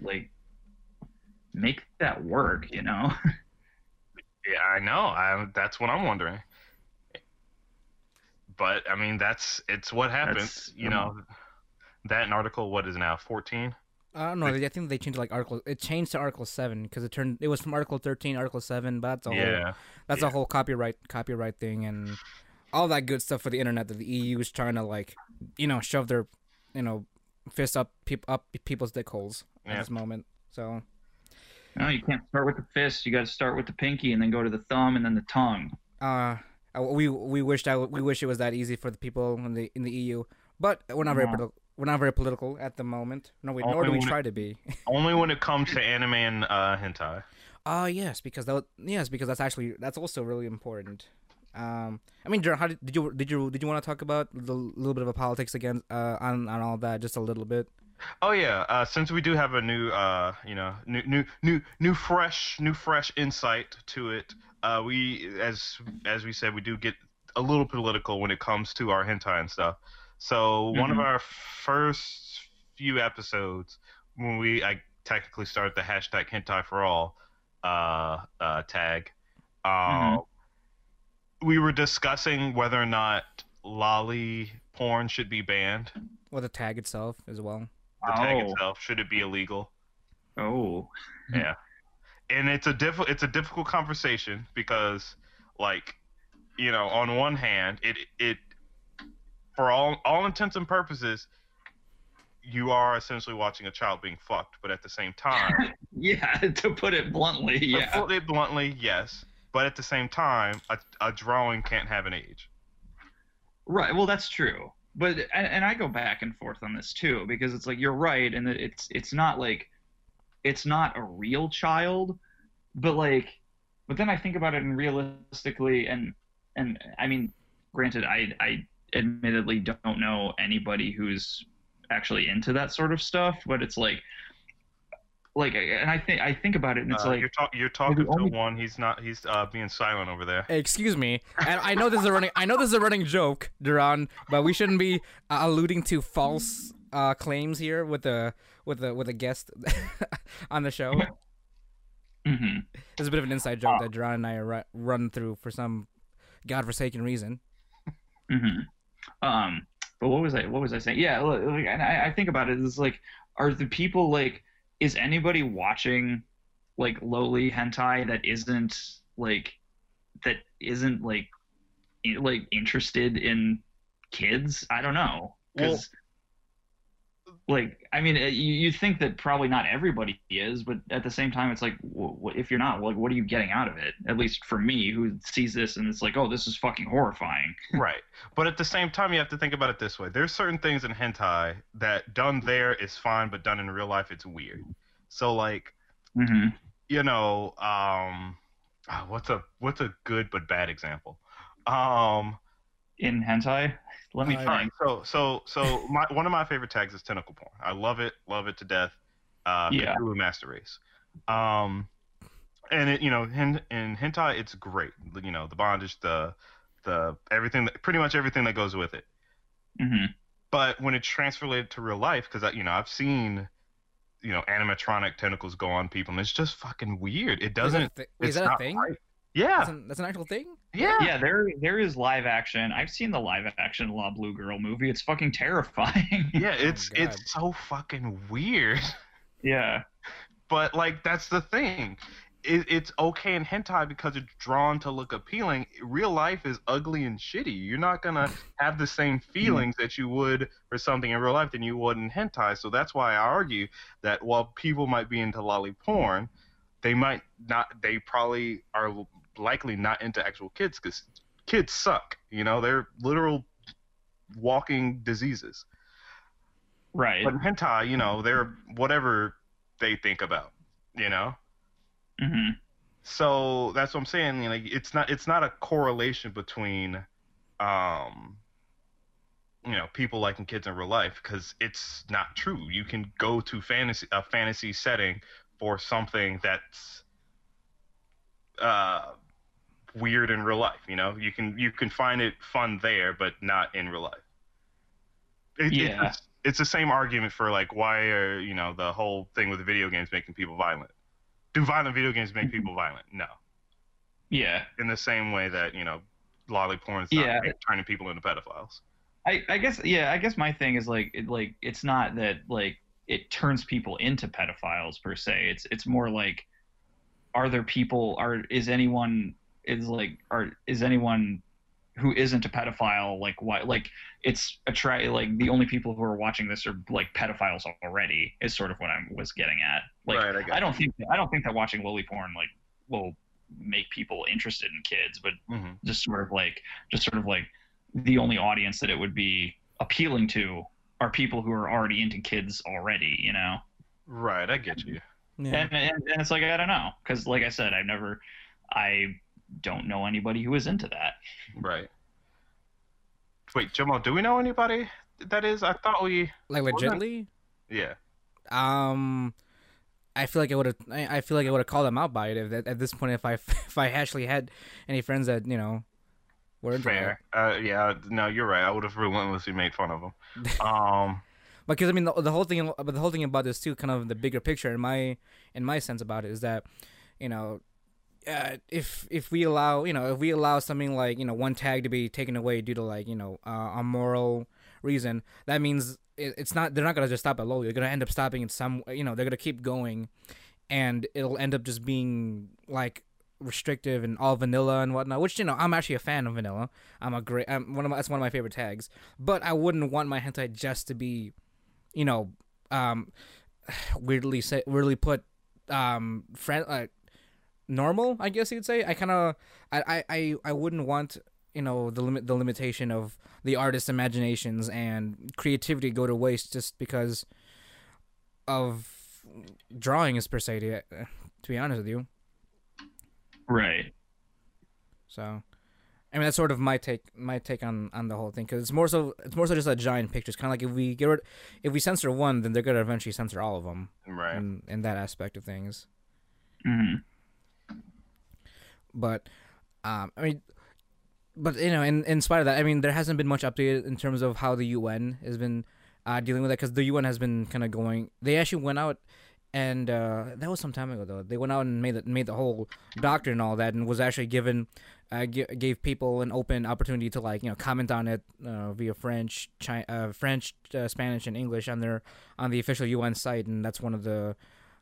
like, make that work? You know? Yeah, I know. I that's what I'm wondering. But I mean, that's it's what happens. That's- you know, um, that an article. What is now? Fourteen. I don't know. I think they changed like article. It changed to Article Seven because it turned. It was from Article Thirteen, Article Seven. But that's a whole. Yeah. That's yeah. a whole copyright copyright thing and all that good stuff for the internet that the EU is trying to like, you know, shove their, you know, fist up peop up people's dick holes at this moment. So No, you can't start with the fist. You got to start with the pinky and then go to the thumb and then the tongue. uh, uh, we we wish that we wish it was that easy for the people in the in the EU, but we're not very Yeah. we're not very political at the moment. No, we, nor Only do we when it- try to be. Only when it comes to anime and uh, hentai. Ah, yes, because that yes, because that's actually that's also really important. Um, I mean, how did, did you did you did you want to talk about the little bit of a politics again uh, on on all that just a little bit? Oh yeah, uh, since we do have a new, uh, you know, new, new, new, new, fresh, new, fresh insight to it. Uh, we, as as we said, we do get a little political when it comes to our hentai and stuff. So one of Mhm. our first few episodes, when we, I technically started the hashtag hentai for all uh, uh, tag, uh, Mhm. we were discussing whether or not loli porn should be banned. Or the tag itself as well. The tag Oh. itself should it be illegal? Oh. Yeah, and it's a diff- it's a difficult conversation because, like, you know, on one hand, it it for all all intents and purposes, you are essentially watching a child being fucked, but at the same time, Yeah, to put it bluntly, to yeah. put it bluntly, yes, but at the same time, a, a drawing can't have an age. Right. Well, that's true. But and, and I go back and forth on this too because it's like you're right and it's it's not like it's not a real child, but like but then I think about it and realistically and and I mean granted I I admittedly don't know anybody who's actually into that sort of stuff, but it's like like and I think I think about it and it's Uh, like you're, talk- you're talking to only- one. He's not. He's uh, being silent over there. Excuse me, and I know this is a running. I know this is a running joke, Duran, but we shouldn't be uh, alluding to false uh, claims here with the with the with a guest on the show. mhm. There's a bit of an inside joke that Duran and I ru- run through for some godforsaken reason. hmm Um, but what was I? What was I saying? Yeah, look, like, and I, I think about it. It's like, are the people like? Is anybody watching like loli hentai that isn't like that isn't like like interested in kids? I don't know. 'Cause- like I mean, uh, you you think that probably not everybody is, but at the same time, it's like, wh- if you're not, like, what are you getting out of it? At least for me, who sees this and it's like, oh, this is fucking horrifying. right. But at the same time, you have to think about it this way: there's certain things in hentai that done there is fine, but done in real life, it's weird. So like, hmm you know, um, ah, what's a what's a good but bad example? Um, In hentai, let me Uh, think. Alright, so so so my one of my favorite tags is tentacle porn. I love it, love it to death. Uh, Yeah. Cthulhu Master Race. Um, and it you know in in hentai it's great. You know the bondage, the the everything, that, pretty much everything that goes with it. Mm-hmm. But when it's translated to real life, because you know I've seen you know animatronic tentacles go on people, and it's just fucking weird. It doesn't. thi- wait, it's is that a thing? right. Yeah, That's an, that's an actual thing. yeah, Yeah, there there is live action. I've seen the live action La Blue Girl movie. It's fucking terrifying. yeah. It's oh God. it's so fucking weird. yeah. but like that's the thing it, it's okay in hentai because it's drawn to look appealing real life is ugly and shitty you're not gonna have the same mm. feelings that you would for something in real life than you would in hentai so that's why i argue that while people might be into loli porn they might not they probably are likely not into actual kids because kids suck you know they're literal walking diseases Right. but hentai you know they're whatever they think about you know hmm so that's what I'm saying. You know, it's not it's not a correlation between, um, you know, people liking kids in real life because it's not true. You can go to fantasy a fantasy setting for something that's uh weird in real life. You know, you can you can find it fun there, but not in real life. It, Yeah. It's, it's the same argument for like why are you know the whole thing with video games making people violent. Do violent video games make people mm-hmm. violent? No. Yeah. In the same way that you know, loli porn's Yeah. turning people into pedophiles. I, I guess yeah I guess my thing is like it, like it's not that like it turns people into pedophiles per se it's it's more like are there people are is anyone is like are is anyone who isn't a pedophile like why like it's a try like the only people who are watching this are like pedophiles already is sort of what I was getting at like right. I, I don't think I don't think that watching lily porn like will make people interested in kids but hmm just sort of like just sort of like the only audience that it would be appealing to are people who are already into kids already you know Right. I get you. Yeah. and, and and it's like i don't know because like i said i've never i don't know anybody who is into that Right. Wait, Jamal, do we know anybody that is? I thought we. like legitly. Yeah. Um, I feel like I would have. I I feel like I would have called them out by it if, at, at this point if I if I actually had any friends that you know were into Fair. Uh, yeah. No, you're right. I would have relentlessly made fun of them. Um. because I mean the, the whole thing but the whole thing about this too kind of the bigger picture in my in my sense about it is that you know uh, if if we allow you know if we allow something like you know one tag to be taken away due to like you know uh, a moral reason that means it, it's not they're not gonna just stop at loli they're gonna end up stopping in some you know they're gonna keep going and it'll end up just being like restrictive and all vanilla and whatnot which you know i'm actually a fan of vanilla. I'm a great I'm one of my, that's one of my favorite tags but i wouldn't want my hentai just to be you know, um, weirdly say, weirdly put, um, friend, uh, normal. I guess you'd say. I kind of, I, I, I, wouldn't want you know the limit, the limitation of the artist's imaginations and creativity go to waste just because of drawing is per se. To, to be honest with you, right so. I mean that's sort of my take my take on, on the whole thing because it's more so it's more so just a giant picture. It's kind of like if we get rid, if we censor one, then they're gonna eventually censor all of them. Right. in, in that aspect of things. hmm But um, I mean, but you know, in in spite of that, I mean, there hasn't been much update in terms of how the UN has been uh, dealing with that because the UN has been kind of going. They actually went out. And uh, that was some time ago, though. They went out and made the, made the whole doctrine and all that, and was actually given uh, g- gave people an open opportunity to like you know comment on it uh, via French, Chi- uh, French, uh, Spanish, and English on their on the official UN site, and that's one of the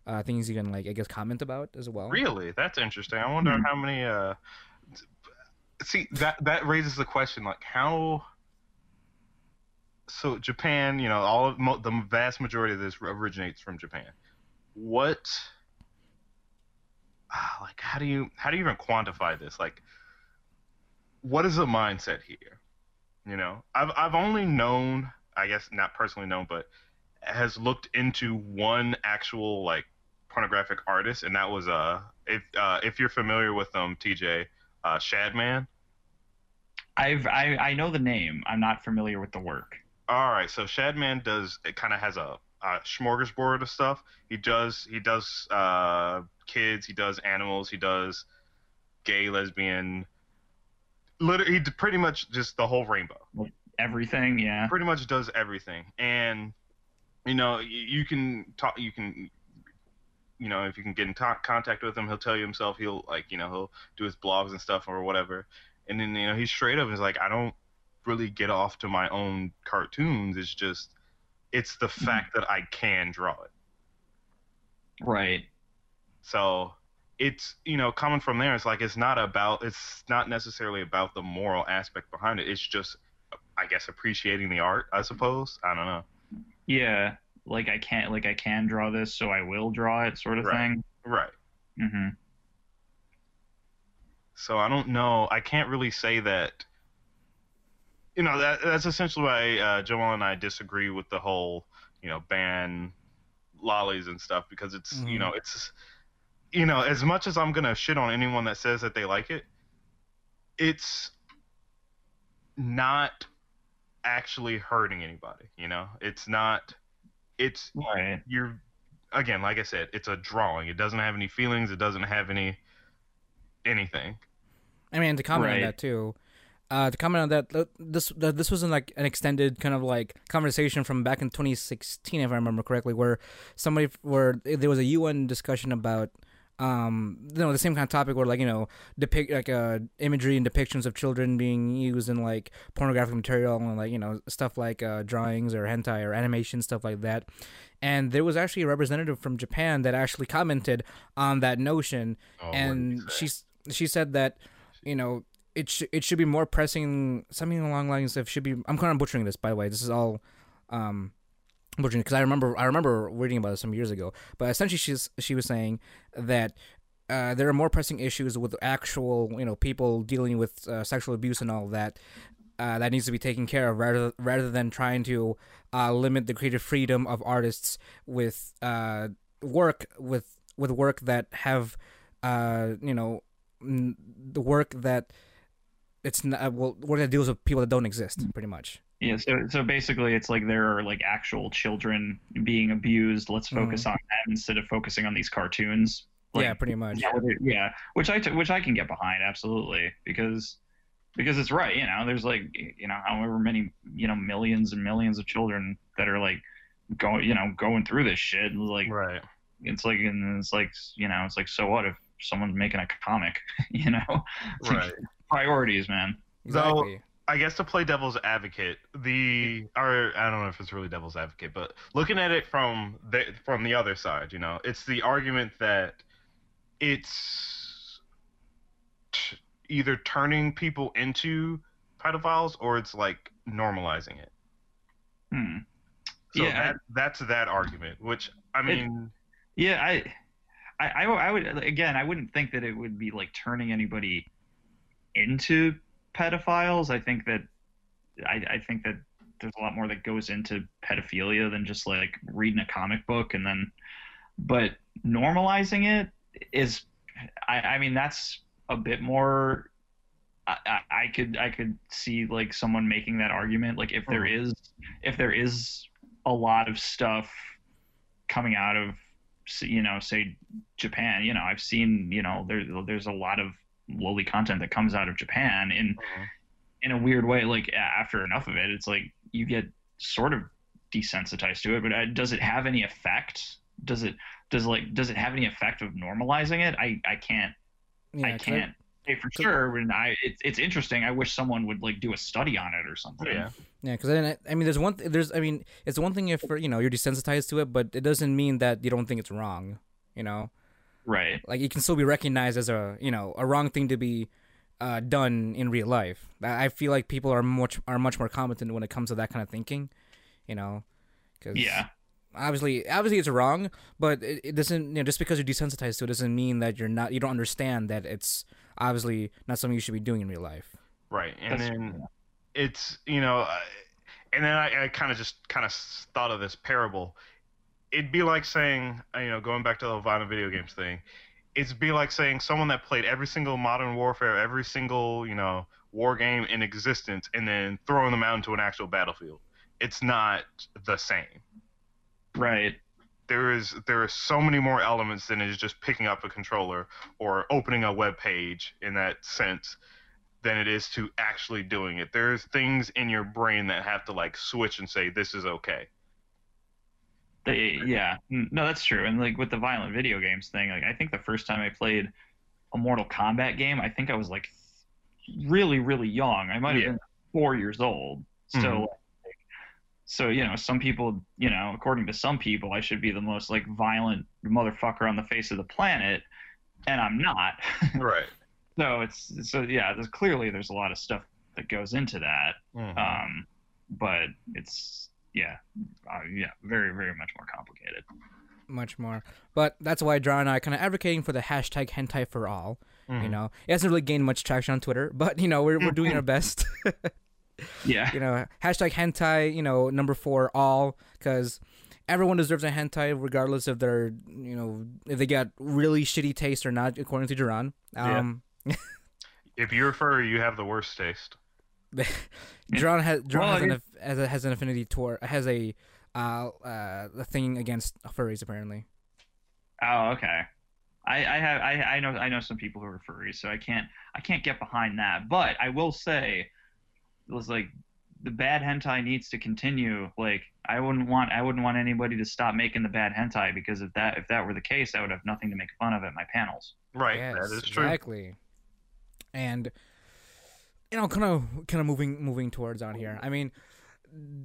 uh, things you can like I guess comment about as well. Really? That's interesting. I wonder Hmm. how many. Uh, see that that raises the question like how so Japan, you know, all of mo- the vast majority of this originates from Japan. What, ah, like, how do you how do you even quantify this? Like, what is the mindset here? You know, I've I've only known, I guess not personally known, but has looked into one actual like pornographic artist, and that was uh if uh if you're familiar with them, TJ, uh, Shadman. I've I, I know the name. I'm not familiar with the work. All right, so Shadman does it kind of has a, a smorgasbord of stuff. He does he does uh, kids, he does animals, he does gay, lesbian. Literally, he pretty much just the whole rainbow. Everything, yeah. Pretty much does everything, and you know y- you can talk, you can. You know, if you can get in to- contact with him, he'll tell you himself. He'll like, you know, he'll do his blogs and stuff or whatever. And then, you know, he's straight up is like, I don't really get off to my own cartoons. It's just, it's the hmm. fact that I can draw it. Right. So it's, you know, coming from there, it's like, it's not about, it's not necessarily about the moral aspect behind it. It's just, I guess, appreciating the art, I suppose. I don't know. Yeah. Like I can't like I can draw this, so I will draw it, sort of Right. thing. Right. Mm hmm So I don't know. I can't really say that. You know that that's essentially why uh, Joel and I disagree with the whole you know ban lolis and stuff because it's you Mhm. know it's you know as much as I'm gonna shit on anyone that says that they like it, it's not actually hurting anybody. You know, it's not. It's Right. you're again like I said, it's a drawing. It doesn't have any feelings. It doesn't have any anything. I mean, to comment Right. on that too. Uh, to comment on that, this this wasn't like an extended kind of like conversation from back in 2016, if I remember correctly, where somebody where there was a UN discussion about um you know the same kind of topic where like you know depict like uh imagery and depictions of children being used in like pornographic material and like you know stuff like uh drawings or hentai or animation stuff like that and there was actually a representative from Japan that actually commented on that notion Oh, and he say? she's she said that you know it sh- it should be more pressing something along the lines of should be I'm kind of butchering this by the way this is all um butchering because I remember I remember reading about it some years ago but essentially she's she was saying that uh, there are more pressing issues with actual you know people dealing with uh, sexual abuse and all that uh, that needs to be taken care of rather rather than trying to uh, limit the creative freedom of artists with uh, work with with work that have uh, you know the work that it's not well work that deals with people that don't exist pretty much Yeah, so so basically, it's like there are like actual children being abused. Let's mm-hmm. focus on that instead of focusing on these cartoons. Like, yeah pretty much yeah, yeah, which I t- which I can get behind absolutely because because it's right. You know, there's like you know however many you know millions and millions of children that are like going you know going through this shit. Like right. it's like and it's like you know it's like so what if someone's making a comic? You know, Right. priorities, man. exactly I guess to play devil's advocate, the or I don't know if it's really devil's advocate, but looking at it from the from the other side, you know, it's the argument that it's t- either turning people into pedophiles or it's like normalizing it. Hmm. So Yeah, I- that's that argument, which I mean, Yeah, I, I, I, I would again. I wouldn't think that it would be like turning anybody into pedophiles. I think that, I, I think that there's a lot more that goes into pedophilia than just like reading a comic book and then, but normalizing it is, I, I mean, that's a bit more. I, I, could I could see like someone making that argument. Like if there hmm. is if there is a lot of stuff coming out of you know say Japan you know I've seen you know there there's a lot of loli content that comes out of Japan in Mhm. in a weird way like after enough of it it's like you get sort of desensitized to it but uh, does it have any effect does it does like does it have any effect of normalizing it I I can't yeah I can't say for sure and I it's it's interesting I wish someone would like do a study on it or something yeah, Yeah, because then I, I mean, there's one. Th- there's I mean, it's one thing if you know you're desensitized to it, but it doesn't mean that you don't think it's wrong. You know, right like it can still be recognized as a you know a wrong thing to be uh, done in real life. I I feel like people are much are much more competent when it comes to that kind of thinking, you know. Cause Yeah. Obviously, obviously it's wrong, but it, it doesn't. You know, just because you're desensitized to it doesn't mean that you're not. You don't understand that it's obviously not something you should be doing in real life. Right, and That's- then it's you know, uh, and then I, I kind of just kind of thought of this parable. It'd be like saying, uh, you know, going back to the violent video games thing. It'd be like saying someone that played every single Modern Warfare, every single you know war game in existence, and then throwing them out into an actual battlefield. It's not the same. Right. There is there are so many more elements than is just picking up a controller or opening a web page in that sense than it is to actually doing it. There's things in your brain that have to like switch and say this is okay. They, yeah, Mm, no, that's true. And like with the violent video games thing, like I think the first time I played a Mortal Kombat game, I think I was like really, really young. I might have Yeah. been four years old. So, Mhm. like, so you know, some people, you know, according to some people, I should be the most like violent motherfucker on the face of the planet, and I'm not. Right. so it's so yeah. There's clearly there's a lot of stuff that goes into that. Mm-hmm. Um, but it's yeah, uh, yeah, very, very much more complicated. Much more, but that's why John and I kind of advocating for the hashtag hentai for all. You Mhm. know, it hasn't really gained much traction on Twitter, but you know we're we're doing our best. Yeah, you know, hashtag hentai, you know, number four, all, because everyone deserves a hentai, regardless of they're, you know, if they got really shitty taste or not, according to Duran. Yeah. Um, If you're furry, you have the worst taste. Duran has Duran Well, has, an, has, a, has an affinity toward has a uh uh a thing against furries apparently. Oh, okay. I, I have I, I know I know some people who are furries, so I can't I can't get behind that. But I will say, it was like the bad hentai needs to continue. Like I wouldn't want I wouldn't want anybody to stop making the bad hentai because if that if that were the case, I would have nothing to make fun of at my panels. Right. yes, that is true. exactly. And you know, kind of kind of moving moving towards on here. I mean,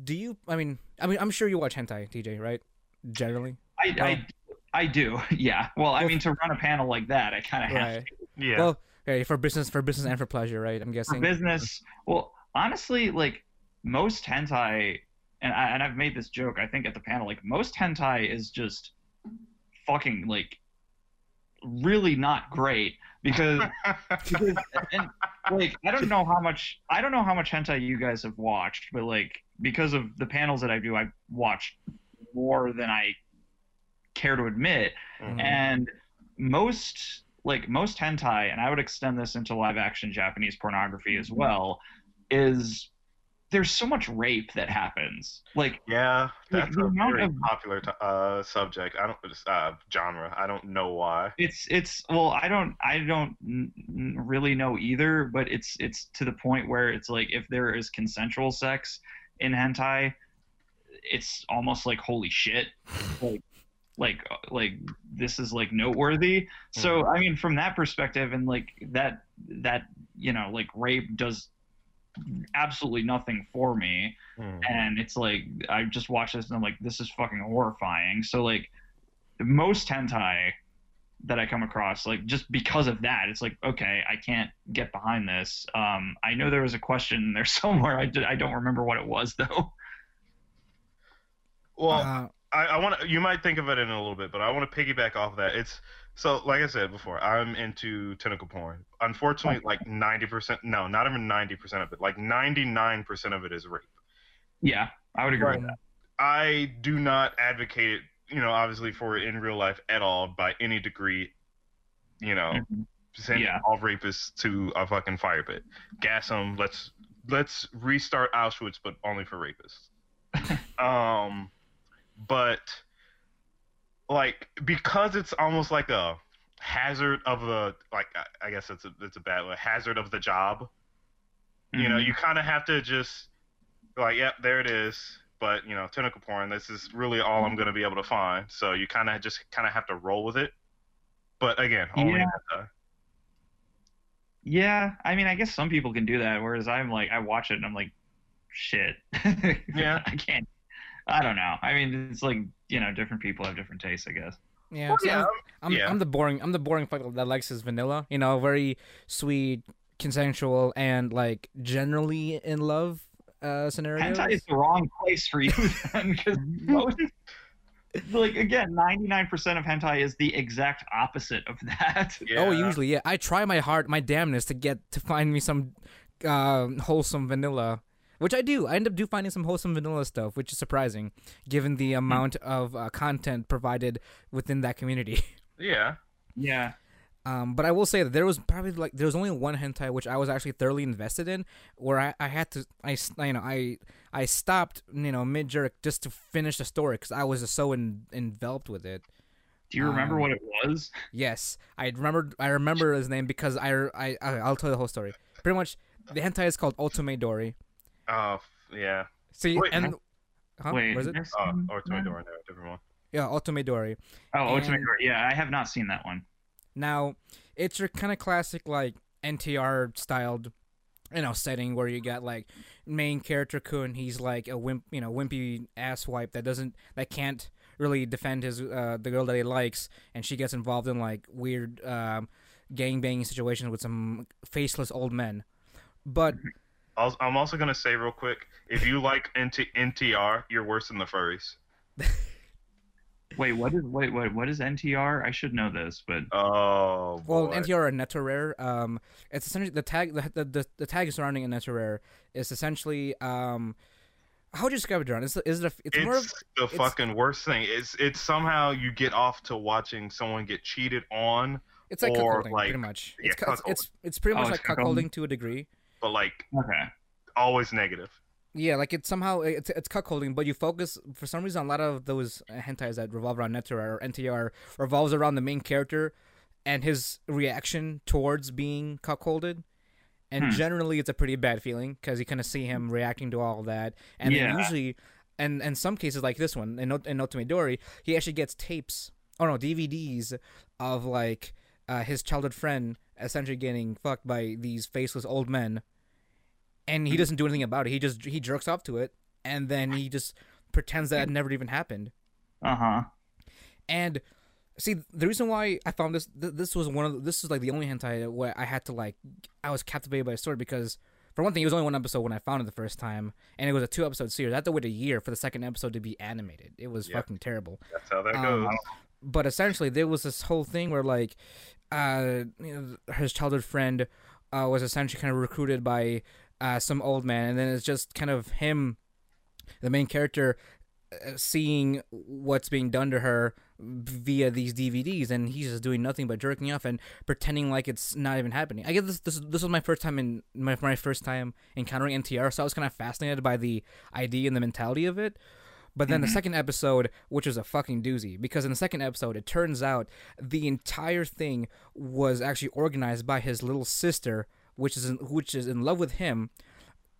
do you? I mean, I mean, I'm sure you watch hentai, TJ, right? Generally, I I, I do, yeah. Well, I mean, to run a panel like that, I kind of have right? Yeah. Well, okay, for business, for business and for pleasure, right? I'm for guessing. business. Well, honestly, like most hentai, and I, and I've made this joke. I think at the panel, like most hentai is just fucking like really not great because because and like I don't know how much I don't know how much hentai you guys have watched, but like because of the panels that I do, I watch more than I care to admit Mhm. and most like most hentai and i would extend this into live action japanese pornography as well is there's so much rape that happens like yeah, that's the a very of- popular uh, subject. I don't uh, genre. I don't know why. it's it's well i don't i don't really know either but it's it's to the point where it's like if there is consensual sex in hentai it's almost like holy shit like like uh, like this is like noteworthy so i mean from that perspective and like that that you know like rape does absolutely nothing for me Mhm. and it's like I just watched this and I'm like, this is fucking horrifying. So like most hentai that I come across, like just because of that, it's like okay, I can't get behind this. Um, I know there was a question there somewhere. I did, I don't remember what it was though. Well, Uh, I, I want to. You might think of it in a little bit, but I want to piggyback off that. It's so, like I said before, I'm into tentacle porn. Unfortunately, like ninety percent, no, not even ninety percent of it. Like ninety nine percent of it is rape. Yeah, I would agree with that. I do not advocate it, you know, obviously for it in real life at all by any degree. You know, Mhm. send Yeah. all rapists to a fucking fire pit. Gas them. Let's let's restart Auschwitz, but only for rapists. um, but like because it's almost like a hazard of the like I- guess it's a it's a bad word hazard of the job. You know, mm-hmm. you kind of have to just like, yep, there it is. But you know, tentacle porn. This is really all I'm going to be able to find. So you kind of just kind of have to roll with it. But again, only Yeah. the- uh, Yeah, I mean, I guess some people can do that, whereas I'm like, I watch it and I'm like, shit. Yeah. I can't. I don't know. I mean, it's like you know, different people have different tastes, I guess. yeah, Well, so yeah, I'm, I'm, yeah. I'm the boring I'm the boring fuck that likes his vanilla. You know, very sweet, consensual and like generally in love uh scenarios. hentai is the wrong place for you then, because most, like again, ninety nine percent of hentai is the exact opposite of that. Yeah. Oh, usually, yeah. I try my heart, my damnness to get to find me some uh, wholesome vanilla, which I do. I end up do finding some wholesome vanilla stuff, which is surprising given the amount of uh, content provided within that community. Yeah. Yeah. Um, but I will say that there was probably like there was only one hentai which I was actually thoroughly invested in, where I, I had to I you know I I stopped you know mid jerk just to finish the story because I was just so in, enveloped with it. Do you remember Um, what it was? Yes, I remember. I remember his name because I, I, I I'll tell you the whole story. Pretty much, the hentai is called Otome Dori. Oh, yeah. See, Wait, and huh? Wait, what is it? Oh, some- or Toy no, different one. Yeah, Otomedori. Oh, Ultimate. and- Yeah, I have not seen that one. Now, it's your kind of classic like NTR styled, you know, setting where you got like main character Kun. He's like a wimp, you know, wimpy asswipe that doesn't that can't really defend his uh, the girl that he likes, and she gets involved in like weird um, gang banging situations with some faceless old men. But I'll- I'm also gonna say real quick, if you like NT- NTR, you're worse than the furries. Wait, what is wait wait what is NTR? I should know this, but Oh, Well, boy. NTR and Netorare, um, it's essentially the tag. The, the, the, the tag surrounding a Netorare is essentially um, how would you describe it, John? Is, is it? A, it's, it's more of the it's- fucking worst thing. It's it's somehow you get off to watching someone get cheated on, it's like or, cuckolding, like- pretty much. yeah, It's, cu- it's, it's it's pretty Oh, much it's like cuckolding? cuckolding to a degree. But like okay. always negative. Yeah, like it's somehow it's it's cuckolding, but you focus for some reason a lot of those hentais that revolve around Netorare or NTR revolves around the main character and his reaction towards being cuckolded. And Hmm. generally, it's a pretty bad feeling because you kind of see him reacting to all that, and then Yeah. usually, and in some cases like this one, in, Not- in Otome Dori, he actually gets tapes, oh no, DVDs of like uh, his childhood friend essentially getting fucked by these faceless old men, and he doesn't do anything about it. He just he jerks off to it, and then he just pretends that it never even happened. Uh huh. And see, the reason why I found this th- this was one of the, this was like the only hentai where I had to like I was captivated by the story because for one thing, it was only one episode when I found it the first time, and it was a two episode series. I had to wait a year for the second episode to be animated. It was Yep. fucking terrible. That's how that Um, goes. But essentially, there was this whole thing where like, uh, you know, his childhood friend uh, was essentially kind of recruited by uh, some old man, and then it's just kind of him, the main character, uh, seeing what's being done to her via these DVDs, and he's just doing nothing but jerking off and pretending like it's not even happening. I guess this this, this was my first time in my my first time encountering NTR, so I was kind of fascinated by the idea and the mentality of it. But then the second episode, which was a fucking doozy, because in the second episode, it turns out the entire thing was actually organized by his little sister, which is in, which is in love with him,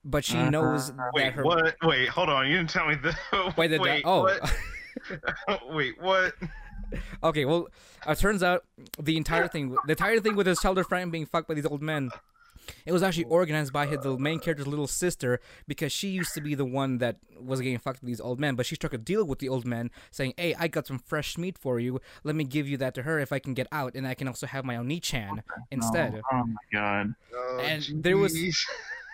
but she knows uh-huh. that Wait, her what? Wait, hold on. You didn't tell me the. Wait, the wait, oh. what? wait, what? Okay, well, it turns out the entire thing, the entire thing with his childhood friend being fucked by these old men, it was actually organized by his, the main character's little sister because she used to be the one that was getting fucked with these old men, but she struck a deal with the old men, saying, "Hey, I got some fresh meat for you. Let me give you that to her if I can get out, and I can also have my own chan instead." Oh, oh my god. Oh, And there was- jeez.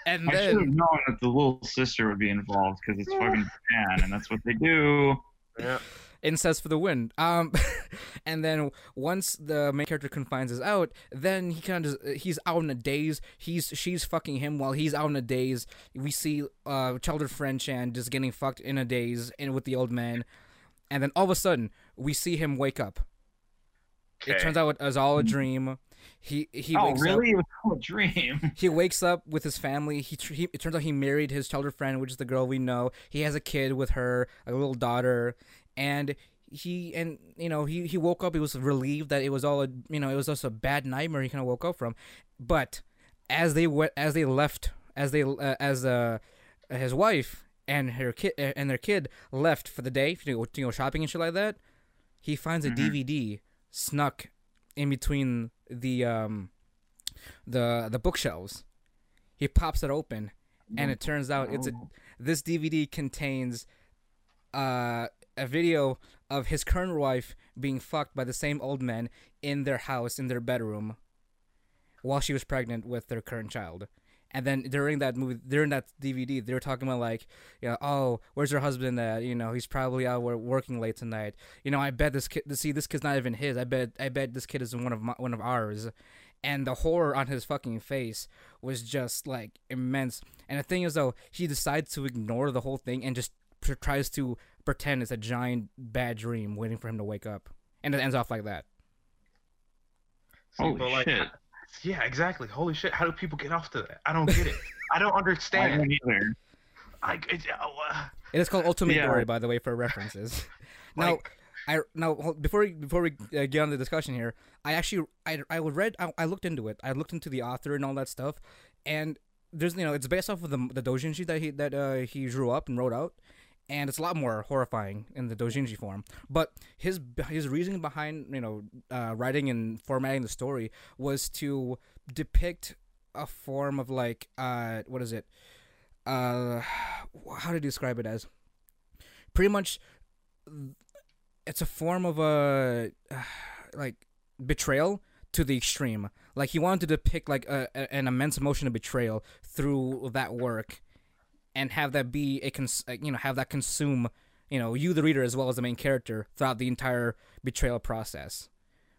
And I should have known that the little sister would be involved because it's fucking Japan, and that's what they do. Yeah. Incest for the win. Um, and then once the main character confines is out, then he kind of he's out in a daze. He's she's fucking him while he's out in a daze. We see uh childhood friend Chan just getting fucked in a daze and with the old man, and then all of a sudden we see him wake up. It turns out it was all a dream. He he oh, wakes up. really? It was all a dream. He wakes up with his family. He, he it turns out he married his childhood friend, which is the girl we know. He has a kid with her, a little daughter, and he and you know he he woke up. He was relieved that it was all a you know it was just a bad nightmare. He kind of woke up from, but as they went as they left as they uh, as uh his wife and her kid and their kid left for the day to go, to go shopping and shit like that, he finds a Mhm. DVD snuck in between the um the the bookshelves. He pops it open, and it turns out it's a this DVD contains uh, a video of his current wife being fucked by the same old men in their house in their bedroom, while she was pregnant with their current child. And then during that movie, during that DVD, they were talking about like, you know, oh, where's her husband at? You know, he's probably out working late tonight. You know, I bet this kid. See, this kid's not even his. I bet, I bet this kid is one of my, one of ours. And the horror on his fucking face was just like immense. And the thing is, though, he decides to ignore the whole thing and just tries to pretend it's a giant bad dream waiting for him to wake up, and it ends off like that. See, Holy like, shit! Yeah, exactly. Holy shit! How do people get off to that? I don't get it. I don't I understand. don't either. Like, it, uh, It is called Ultimate Yeah. Glory, by the way, for references. now, like, I now before we, before we uh, get on the discussion here, I actually I I read I, I looked into it. I looked into the author and all that stuff, and there's you know it's based off of the the doujinshi that he that uh, he drew up and wrote out, and it's a lot more horrifying in the doujinshi form. But his his reasoning behind you know uh, writing and formatting the story was to depict a form of like uh what is it? Uh how to describe it as? Pretty much it's a form of a like betrayal to the extreme. Like he wanted to depict like a- an immense emotion of betrayal through that work and have that be a cons- uh, you know have that consume you know you the reader as well as the main character throughout the entire betrayal process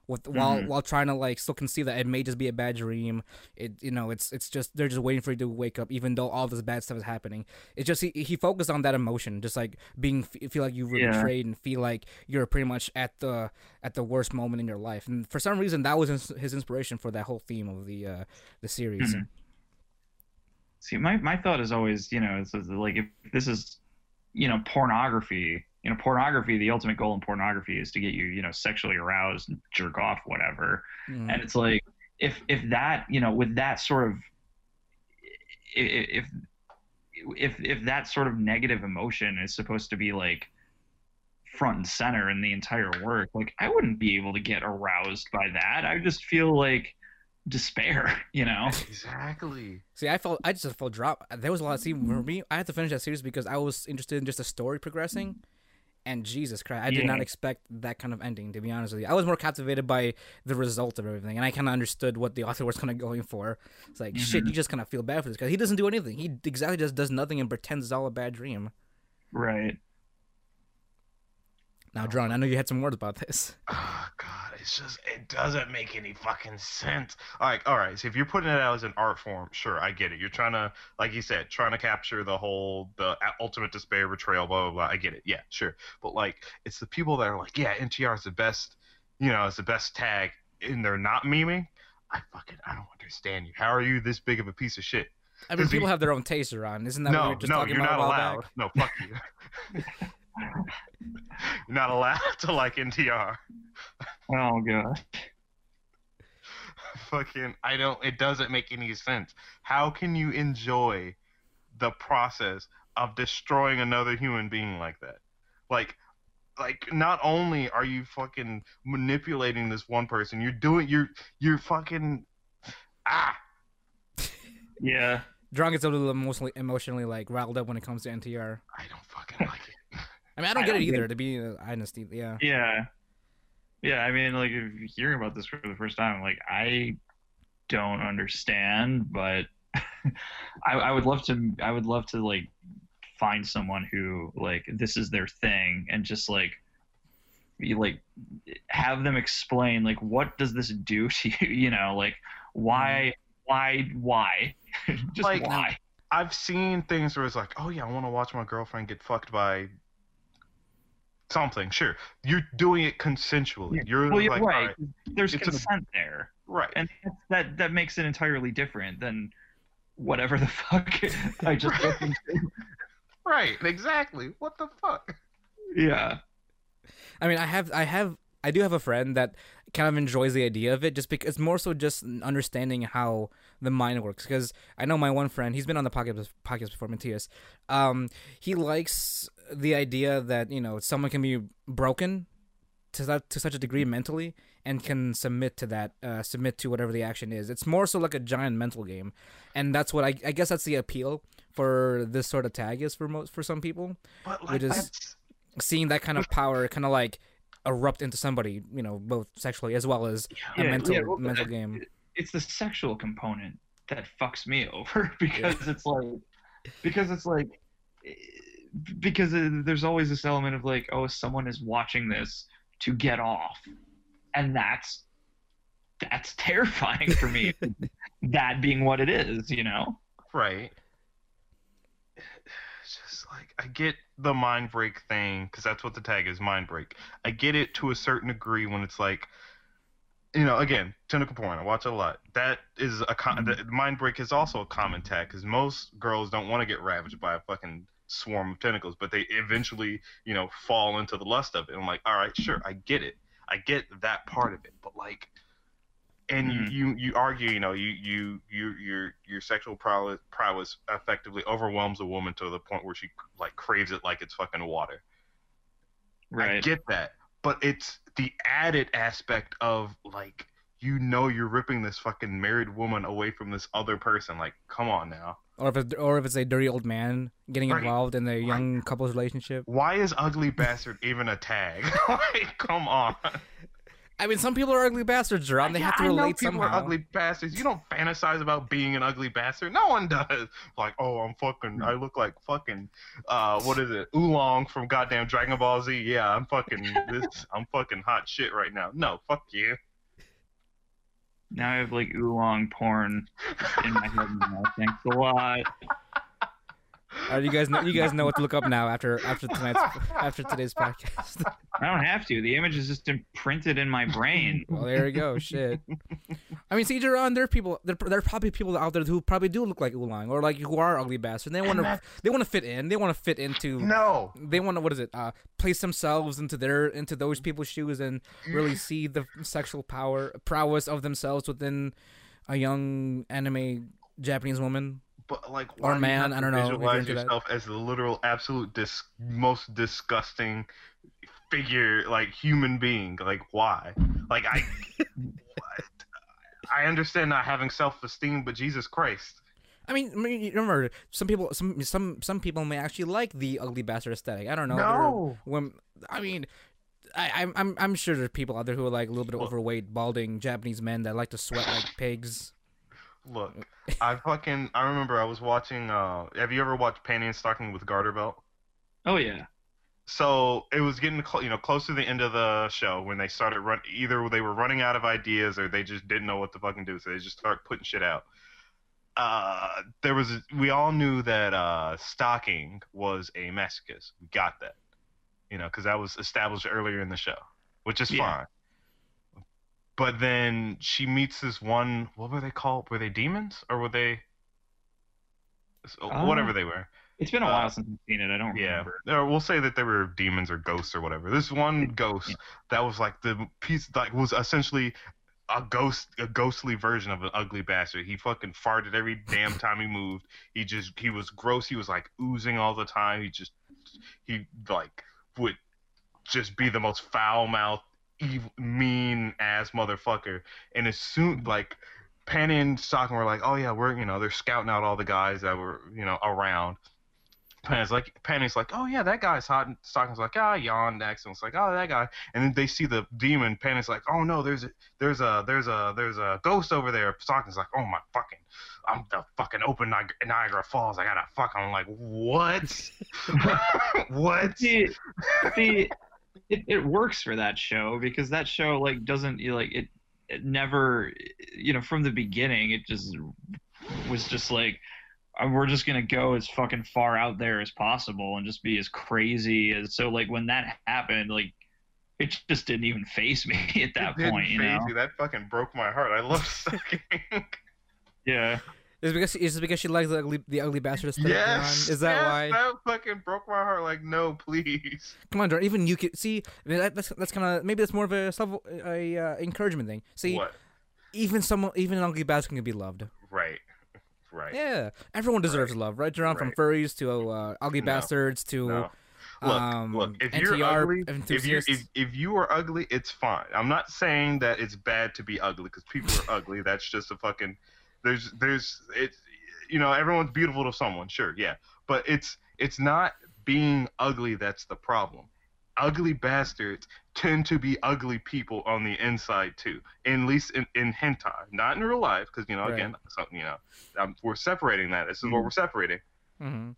with while Mhm. while trying to like still conceive that it may just be a bad dream it you know it's it's just they're just waiting for you to wake up even though all this bad stuff is happening it's just he, he focused on that emotion just like being feel like you were Yeah. betrayed and feel like you're pretty much at the at the worst moment in your life and for some reason that was his, inspiration for that whole theme of the uh the series Mhm. See, my, my thought is always, you know, it's, it's like if this is, you know, pornography, you know, pornography, the ultimate goal in pornography is to get you, you know, sexually aroused, and jerk off, whatever. Mhm. And it's like, if if that, you know, with that sort of, if if if that sort of negative emotion is supposed to be like front and center in the entire work, like I wouldn't be able to get aroused by that. I just feel like despair, you know. exactly. See, I felt I just felt drop. There was a lot. of See, for mm-hmm. me, I had to finish that series because I was interested in just the story progressing. And Jesus Christ, I did Yeah. not expect that kind of ending. To be honest with you, I was more captivated by the result of everything, and I kind of understood what the author was kind of going for. It's like shit, mm-hmm. you just kind of feel bad for this guy. He doesn't do anything. He exactly just does nothing and pretends it's all a bad dream. Right. Now, John, I know you had some words about this. Oh god, it's just it doesn't make any fucking sense. All right, all right. So if you're putting it out as an art form, sure, I get it. You're trying to, like you said, trying to capture the whole the ultimate despair, betrayal, blah blah blah. I get it. Yeah, sure. But like, it's the people that are like, yeah, NTR is the best. You know, it's the best tag, and they're not memeing. I fucking I don't understand you. How are you this big of a piece of shit? I mean, people have their own taste, Ron. Isn't that what we no, were just no, talking you're about not a allowed. back? No, fuck you. you're not allowed to like NTR. Oh god. fucking I don't it doesn't make any sense. How can you enjoy the process of destroying another human being like that? Like like not only are you fucking manipulating this one person, you're doing you're you're fucking ah Yeah. Drunk gets a little emotionally, emotionally like riled up when it comes to NTR. I don't fucking like it. I mean, I don't I get don't it get either. To be uh, honest, yeah. Yeah. Yeah, I mean like if you're hearing about this for the first time, like I don't understand, but I, I would love to I would love to like find someone who like this is their thing and just like you like have them explain like what does this do to you you know like why why why just Like, why I've seen things where it's like, oh yeah, I want to watch my girlfriend get fucked by something. Sure, you're doing it consensually. Yeah. You're well you're like, right all right, there's it's an- consent there right. and that's, that that makes it entirely different than whatever the fuck I just listened to. Right, exactly. What the fuck? Yeah. I mean, I have, I have, I do have a friend that kind of enjoys the idea of it, just because it's more so just understanding how the mind works. Because I know my one friend, he's been on the podcast podcast before, Matthias. Um, he likes the idea that you know someone can be broken to that to such a degree mentally and can submit to that, uh, submit to whatever the action is. It's more so like a giant mental game, and that's what I, I guess that's the appeal for this sort of tag is for most for some people But like, Which is- seeing that kind of power kind of like erupt into somebody, you know, both sexually as well as a mental yeah, well, mental game. it's the sexual component that fucks me over because it's like because it's like eh, because uh, there's always this element of like oh someone is watching this to get off and that's that's terrifying for me that being what it is you know Right. It's just like I get the mind break thing because that's what the tag is, mind break. I get it to a certain degree when it's like, you know, again, tentacle porn. I watch it a lot. That is a con- Mhm. the mind break is also a common tag because most girls don't want to get ravaged by a fucking swarm of tentacles, but they eventually, you know, fall into the lust of it. I'm like, all right, sure, I get it. I get that part of it, but like and Mhm. you, you argue you know you you you your your sexual prowess, prowess effectively overwhelms a woman to the point where she like craves it like it's fucking water. I right. get that but it's the added aspect of like you know you're ripping this fucking married woman away from this other person. Like come on now. Or if it's, or if it's a dirty old man getting Right. involved in the young couple's relationship. why is ugly bastard even a tag? Like come on I mean, some people are ugly bastards, Jerome. They Yeah, have to relate I know relate people somehow. are ugly bastards. You don't fantasize about being an ugly bastard. No one does. Like, oh, I'm fucking. I look like fucking. Uh, what is it? Oolong from goddamn Dragon Ball Z. Yeah, I'm fucking. This. I'm fucking hot shit right now. No, fuck you. now i have like oolong porn in my head now thanks a lot Uh, you guys know you guys know what to look up now after after tonight's after today's podcast. i don't have to the image is just imprinted in my brain well, there you go. Shit. I mean, see, Jerome, there are people. There, there are probably people out there who probably do look like Oolong or like who are ugly bastards. They want to. They want to fit in. They want to fit into. No. They want to. What is it? Uh, place themselves into their into those people's shoes and really see the sexual power prowess of themselves within a young anime Japanese woman. But like, Or man, I don't know Visualize into that. yourself as the literal, absolute, dis- most disgusting figure, like human being. Like, why? Like, I. I understand not having self-esteem, but Jesus Christ. I mean, remember some people, some some some people may actually like the ugly bastard aesthetic. I don't know. No. When, I mean, I, I'm I'm I'm sure there's people out there who are like a little bit Well- overweight, balding Japanese men that like to sweat like pigs. Look, I fucking I remember I was watching. uh Have you ever watched Panty and Stocking with Garter Belt? oh yeah So it was getting cl- you know close to the end of the show when they started run. Either they were running out of ideas or they just didn't know what to fucking do, so they just start putting shit out. Uh, there was we all knew that uh, Stocking was a masochist. We got that, you know, because that was established earlier in the show, which is Yeah. fine. But then she meets this one. What were they called? Were they demons or were they? Uh, Whatever they were. it's been a Uh, while since i've seen it i don't Yeah, remember or we'll say that they were demons or ghosts or whatever. This one ghost Yeah. that was like the piece, like was essentially a ghost, a ghostly version of an ugly bastard. He fucking farted every damn time he moved. He just, he was gross. He was like oozing all the time. He just, he like would just be the most foul mouthed, evil, mean ass motherfucker. And as soon like. Panty and Stocking were like, oh yeah, we're you know they're scouting out all the guys that were you know around. Panty's like, Panty's like, oh yeah, that guy's hot. And like, ah, yawn next. And it's like, oh, that guy. And then they see the demon. Panty's like, oh no, there's a, there's a, there's a, there's a ghost over there. Stocking's like, oh my fucking, I'm the fucking open Nig- Niagara Falls. I gotta fuck. I'm like, what? what? see, see it, it works for that show because that show like doesn't you like it it never you know from the beginning it just was just like uh, we're just gonna go as fucking far out there as possible and just be as crazy as so like when that happened like it just didn't even face me at that point you phase know you. That fucking broke my heart. I love sucking yeah Is because is it because she likes the ugly the ugly bastard aesthetic? Yes. Is that yes, why? That fucking broke my heart. Like, no, please. Come on, Jerome. Even you could see. I mean, that, that's that's kind of maybe that's more of a self a uh, encouragement thing. See, what? even someone even an ugly bastard can be loved. Right. Right. Yeah, everyone deserves love, right, Jerome? From furries to uh, ugly No. bastards to No. Look, um, look. If you're ugly, if you if, if you are ugly, it's fine. I'm not saying that it's bad to be ugly because people are ugly. That's just a fucking. There's there's it's you know everyone's beautiful to someone, sure, yeah, but it's it's not being ugly that's the problem. ugly bastards tend to be ugly people on the inside too. at least in, in hentai, not in real life, because you know, again, something you know, um, we're separating that. This is what Mhm. we're separating. hmm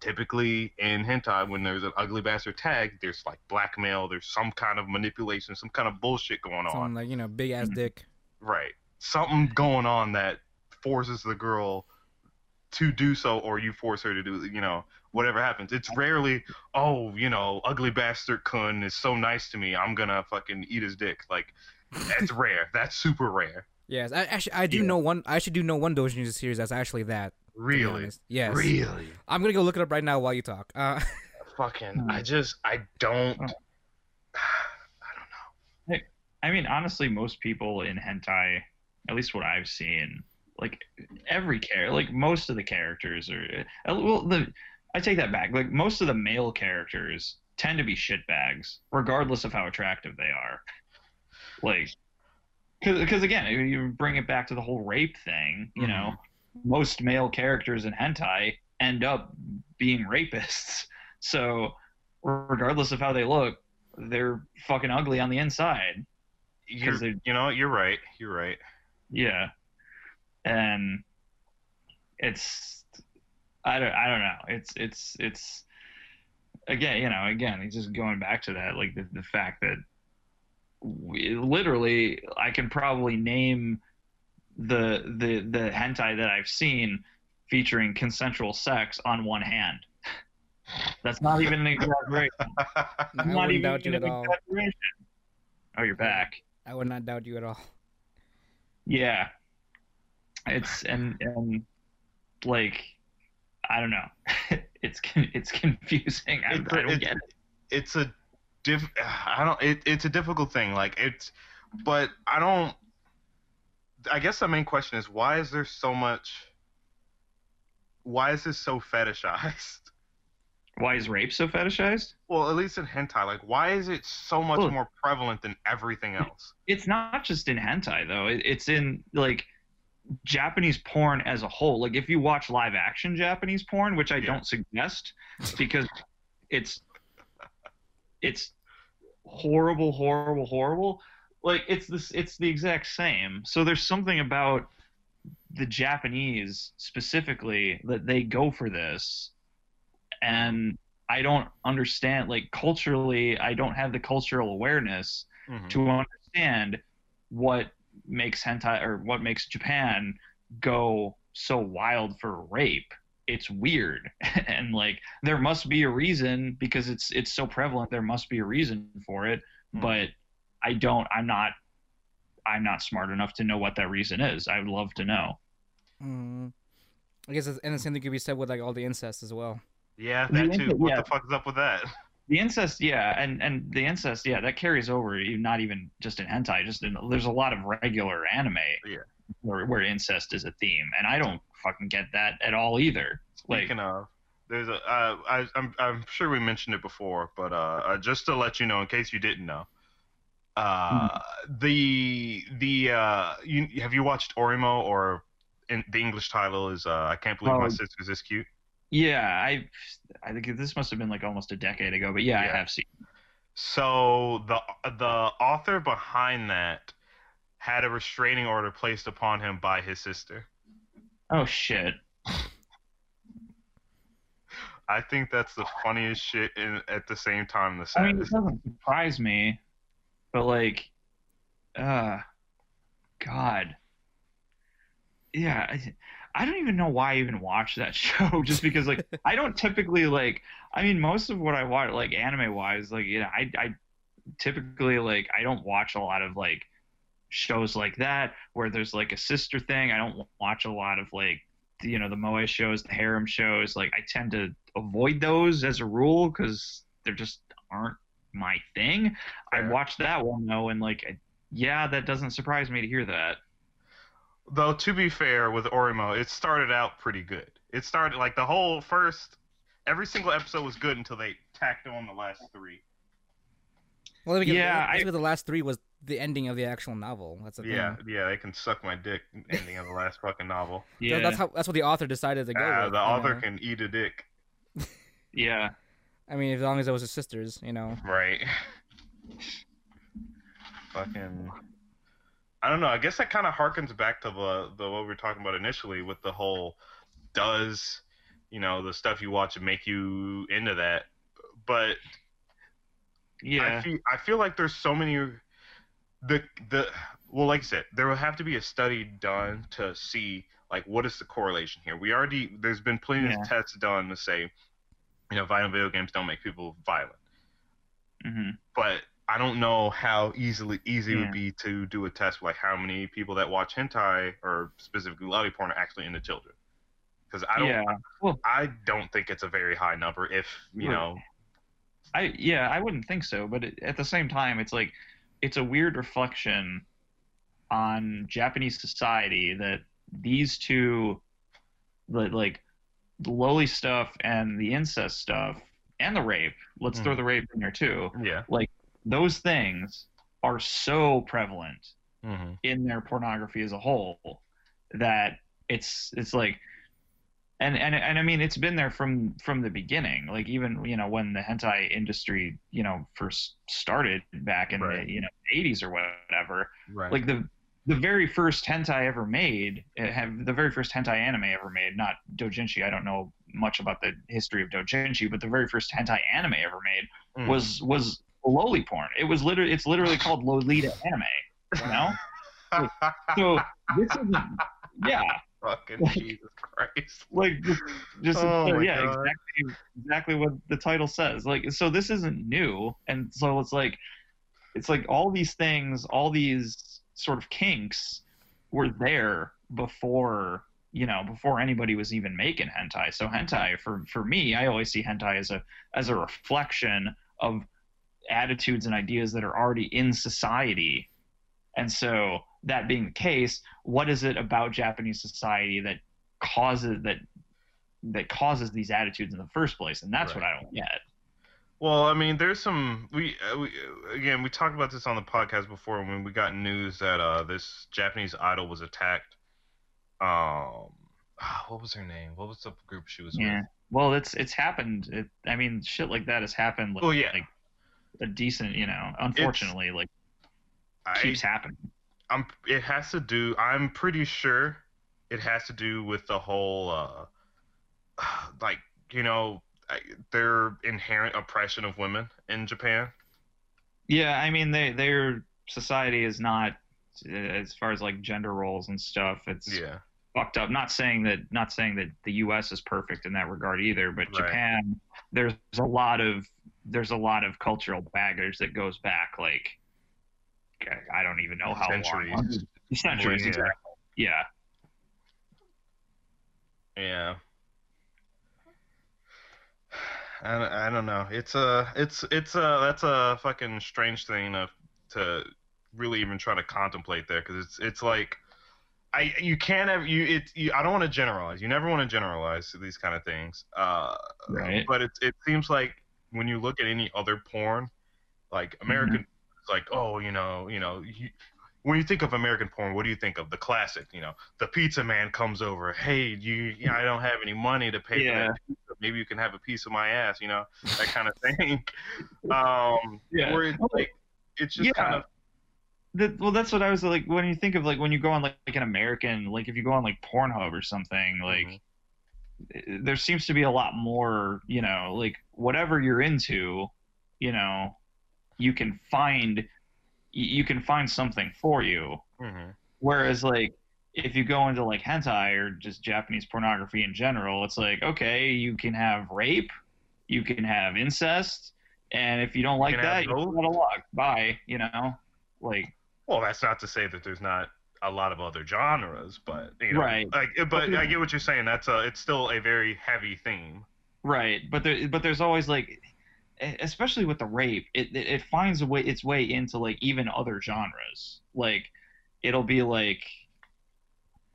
Typically in hentai, when there's an ugly bastard tag, there's like blackmail, there's some kind of manipulation, some kind of bullshit going on. Like you know, big ass Mhm. dick. Right. Something going on that forces the girl to do so, or you force her to do, you know, whatever happens. It's rarely, oh, you know, ugly bastard kun is so nice to me, I'm gonna fucking eat his dick. Like, that's rare. That's super rare. Yes, I actually I do Yeah. know one. I actually do know one Dojin series that's actually that. Really. Yes. Really. I'm gonna go look it up right now while you talk. Uh, Fucking, Hmm. I just, I don't. Oh. I mean, honestly, most people in hentai, at least what I've seen, like every character, like most of the characters are. uh, Well, the I take that back. Like most of the male characters tend to be shitbags, regardless of how attractive they are. Like, because again, you bring it back to the whole rape thing. You know, most male characters in hentai end up being rapists. So, regardless of how they look, they're fucking ugly on the inside. You're, you know, you're right. You're right. Yeah, and it's I don't I don't know. It's it's it's again you know again it's just going back to that like the the fact that we, literally I can probably name the the the hentai that I've seen featuring consensual sex on one hand. That's not even an exaggeration. I not wouldn't even doubt you an at all. exaggeration. Oh, you're back. I would not doubt you at all. Yeah. It's and and like I don't know. it's it's confusing. I, It's- I don't it's- get it. it's a diff I don't it, it's a difficult thing like it's but I don't I guess the main question is why is there so much why is this so fetishized? Why is rape so fetishized? Well, at least in hentai, like why is it so much Well- more prevalent than everything else? It's not just in hentai though. It, it's in like Japanese porn as a whole. Like if you watch live action Japanese porn, which I Yeah. don't suggest because it's it's horrible, horrible, horrible. Like it's this it's the exact same. So there's something about the Japanese specifically that they go for this and I don't understand like culturally I don't have the cultural awareness Mhm. to understand what makes hentai or what makes Japan go so wild for rape. It's weird, and like there must be a reason because it's it's so prevalent. There must be a reason for it, Hmm. but I don't. I'm not. I'm not smart enough to know what that reason is. I would love to know. Mm. I guess, it's, and the same thing could be said with like all the incest as well. Yeah, that too. What yeah. the fuck is up with that? The incest, yeah, and and the incest, yeah, that carries over. even- Not even just in hentai, just in there's a lot of regular anime Yeah. where, where incest is a theme, and I don't fucking get that at all either. Like, Speaking of, there's a uh, I, I'm I'm sure we mentioned it before, but uh, uh, just to let you know, in case you didn't know, uh, the the uh, you have you watched Oreimo or in, the English title is uh, I can't believe my Oh. sister's this cute. Yeah, I I think this must have been like almost a decade ago, but yeah, Yeah. I have seen. So the the author behind that had a restraining order placed upon him by his sister. Oh shit. I think that's the funniest shit in, at the same time the I mean, it doesn't surprise me, but like, uh, God. Yeah, I, I don't even know why I even watch that show. Just because, like, I don't typically like. I mean, most of what I watch, like anime wise, like you know, I I typically like I don't watch a lot of like shows like that where there's like a sister thing. I don't watch a lot of like you know the moe shows, the harem shows. Like I tend to avoid those as a rule because they're just aren't my thing. I watched that one though, and like, I- yeah, that doesn't surprise me to hear that. Though to be fair with Oreimo, it started out pretty good. It started like the whole first every single episode was good until they tacked on the last three. Well, because, Yeah, that's I- because the last three was the ending of the actual novel. That's the thing. Yeah, yeah, they can suck my dick. Ending of the last fucking novel. Yeah, that's how. That's what the author decided to go Uh, with. the author know? can eat a dick. yeah. I mean, as long as it was his sisters, you know. Right. Fucking. I don't know. I guess that kind of harkens back to the the what we were talking about initially with the whole does you know the stuff you watch make you into that, but Yeah. I feel I feel like there's so many the the well like I said there will have to be a study done to see like what is the correlation here. We already there's been plenty Yeah. of tests done to say you know violent video games don't make people violent, hmm but I don't know how easily easy it would be to do a test like how many people that watch hentai or specifically loli porn are actually into children. Because I don't Yeah. well, I don't think it's a very high number if you Right. know I yeah, I wouldn't think so, but it, at the same time, it's like it's a weird reflection on Japanese society that these two, the, like the loli stuff and the incest stuff and the rape. Let's throw Mhm. the rape in there too. yeah. Those things are so prevalent hmm in their pornography as a whole that it's it's like and and and I mean it's been there from from the beginning like even you know when the hentai industry you know first started back in Right. the you know 80s or whatever Right. like the the very first hentai ever made uh, have the very first hentai anime ever made not dojinshi I don't know much about the history of dojinshi but the very first hentai anime ever made Mm. was was loli porn. It was literally it's literally called lolita anime you know? So this isn't yeah. Fucking Like- Jesus Christ. like just, just Oh yeah God. exactly exactly what the title says. Like so this isn't new and so it's like it's like all these things all these sort of kinks were there before you know before anybody was even making hentai. So hentai for for me i always see hentai as a as a reflection of attitudes and ideas that are already in society and so that being the case what is it about japanese society that causes that that causes these attitudes in the first place and that's what i don't get Well, I mean, there's some we, uh, we again we talked about this on the podcast before when we got news that uh this Japanese idol was attacked. Um, ah, what was her name? What was the group she was yeah with? well it's it's happened it, i mean shit like that has happened like, Oh, yeah. like a decent you know unfortunately like I, keeps happening I'm. It has to do. I'm pretty sure it has to do with the whole, uh, like you know, their inherent oppression of women in Japan. yeah i mean they their society is not uh, as far as like gender roles and stuff it's Yeah. fucked up. Not saying that not saying that the U.S. is perfect in that regard either, but Right. Japan, there's a lot of there's a lot of cultural baggage that goes back like I don't even know how Centuries. long. Centuries, Yeah. exactly. Yeah. Yeah. I, don't- I don't know. It's a it's it's a that's a fucking strange thing to to really even try to contemplate there because it's it's like I you can't have you it you, I don't want to generalize. You never want to generalize these kind of things. Uh, Right. But it it seems like when you look at any other porn, like American, it's like oh you know you know you, when you think of American porn, what do you think of? The classic, you know, the pizza man comes over. Hey, you, you know, I don't have any money to pay Yeah. for that pizza. Maybe you can have a piece of my ass, you know, that kind of thing. um, Yeah. Where it's like, it's just Yeah. kind of, That, well, that's what I was like when you think of like when you go on like, like an American like if you go on like Pornhub or something like Mhm. there seems to be a lot more you know like whatever you're into you know you can find you can find something for you mhm. whereas like if you go into like hentai or just Japanese pornography in general it's like okay you can have rape you can have incest and if you don't like have that you both. out of luck bye you know like well, that's not to say that there's not a lot of other genres, but you know, Right. like, but I get what you're saying. That's a, it's still a very heavy theme. Right, but there, but there's always like, especially with the rape, it it, it finds a way its way into like even other genres. Like, it'll be like,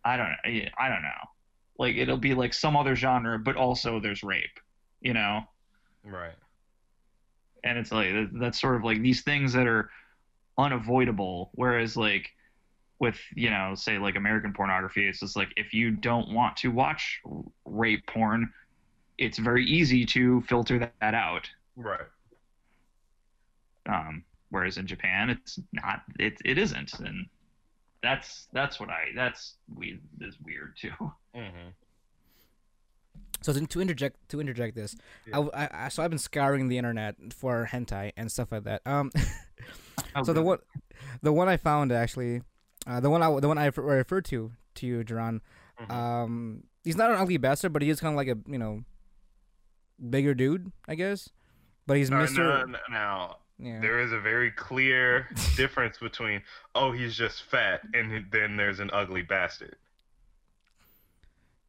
I don't know, I don't know, like it'll be like some other genre, but also there's rape, you know, Right. and it's like that's sort of like these things that are unavoidable. Whereas like with you know say like American pornography, it's just like if you don't want to watch rape porn, it's very easy to filter that, that out. Right. Um, whereas in Japan, it's not. It it isn't, and that's that's what I that's we is weird too. Mm-hmm. So to, to interject to interject this, I, I, I- so I've been scouring the internet for hentai and stuff like that. Um, Oh, so the one, the one I found actually, uh, the one I the one I refer- referred to to you, Duran. Mhm. Um, he's not an ugly bastard, but he is kind of like a you know, bigger dude, I guess. But he's Uh, Mister. no, no, now yeah. there is a very clear difference between oh he's just fat and then there's an ugly bastard.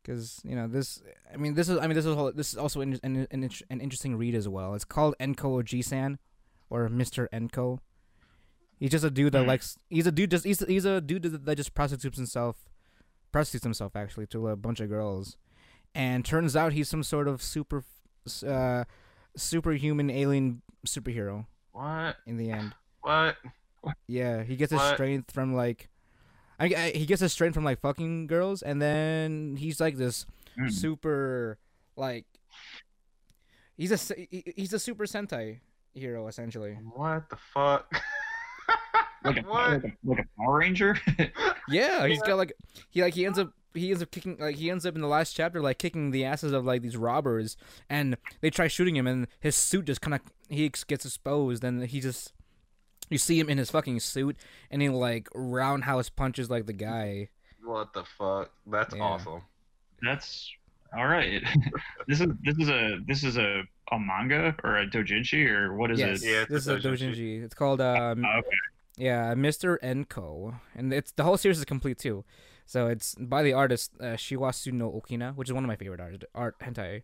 because you know this. I mean, this is. I mean, this is whole, this is also an an, an, interesting read as well. It's called Enko Oji-san, or Mister Enko. He's just a dude that Hmm. likes. He's a dude. Just he's he's a dude that, that just prostitutes himself, prostitutes himself actually to a bunch of girls, and turns out he's some sort of super, uh, superhuman alien superhero What? in the end. What? Yeah, he gets his strength from like, I, I he gets his strength from like fucking girls, and then he's like this Hmm. super like, he's a he- he's a super Sentai hero essentially. What the fuck? like a, what? like a like a Power Ranger. Yeah, he's got like he like he ends up he ends up kicking like he ends up in the last chapter like kicking the asses of like these robbers, and they try shooting him, and his suit just kind of he gets exposed, and he just. You see him in his fucking suit, and he like roundhouse punches like the guy. What the fuck? That's Yeah. awesome. That's all right. this is this is a this is a a manga or a dojinshi or what is yes, it? Yeah, it's this is a a doujinshi. doujinshi. It's called um, Oh, okay. yeah, Mr. Enko, and it's the whole series is complete too. So it's by the artist uh, Shiwasu no Okina, which is one of my favorite art art hentai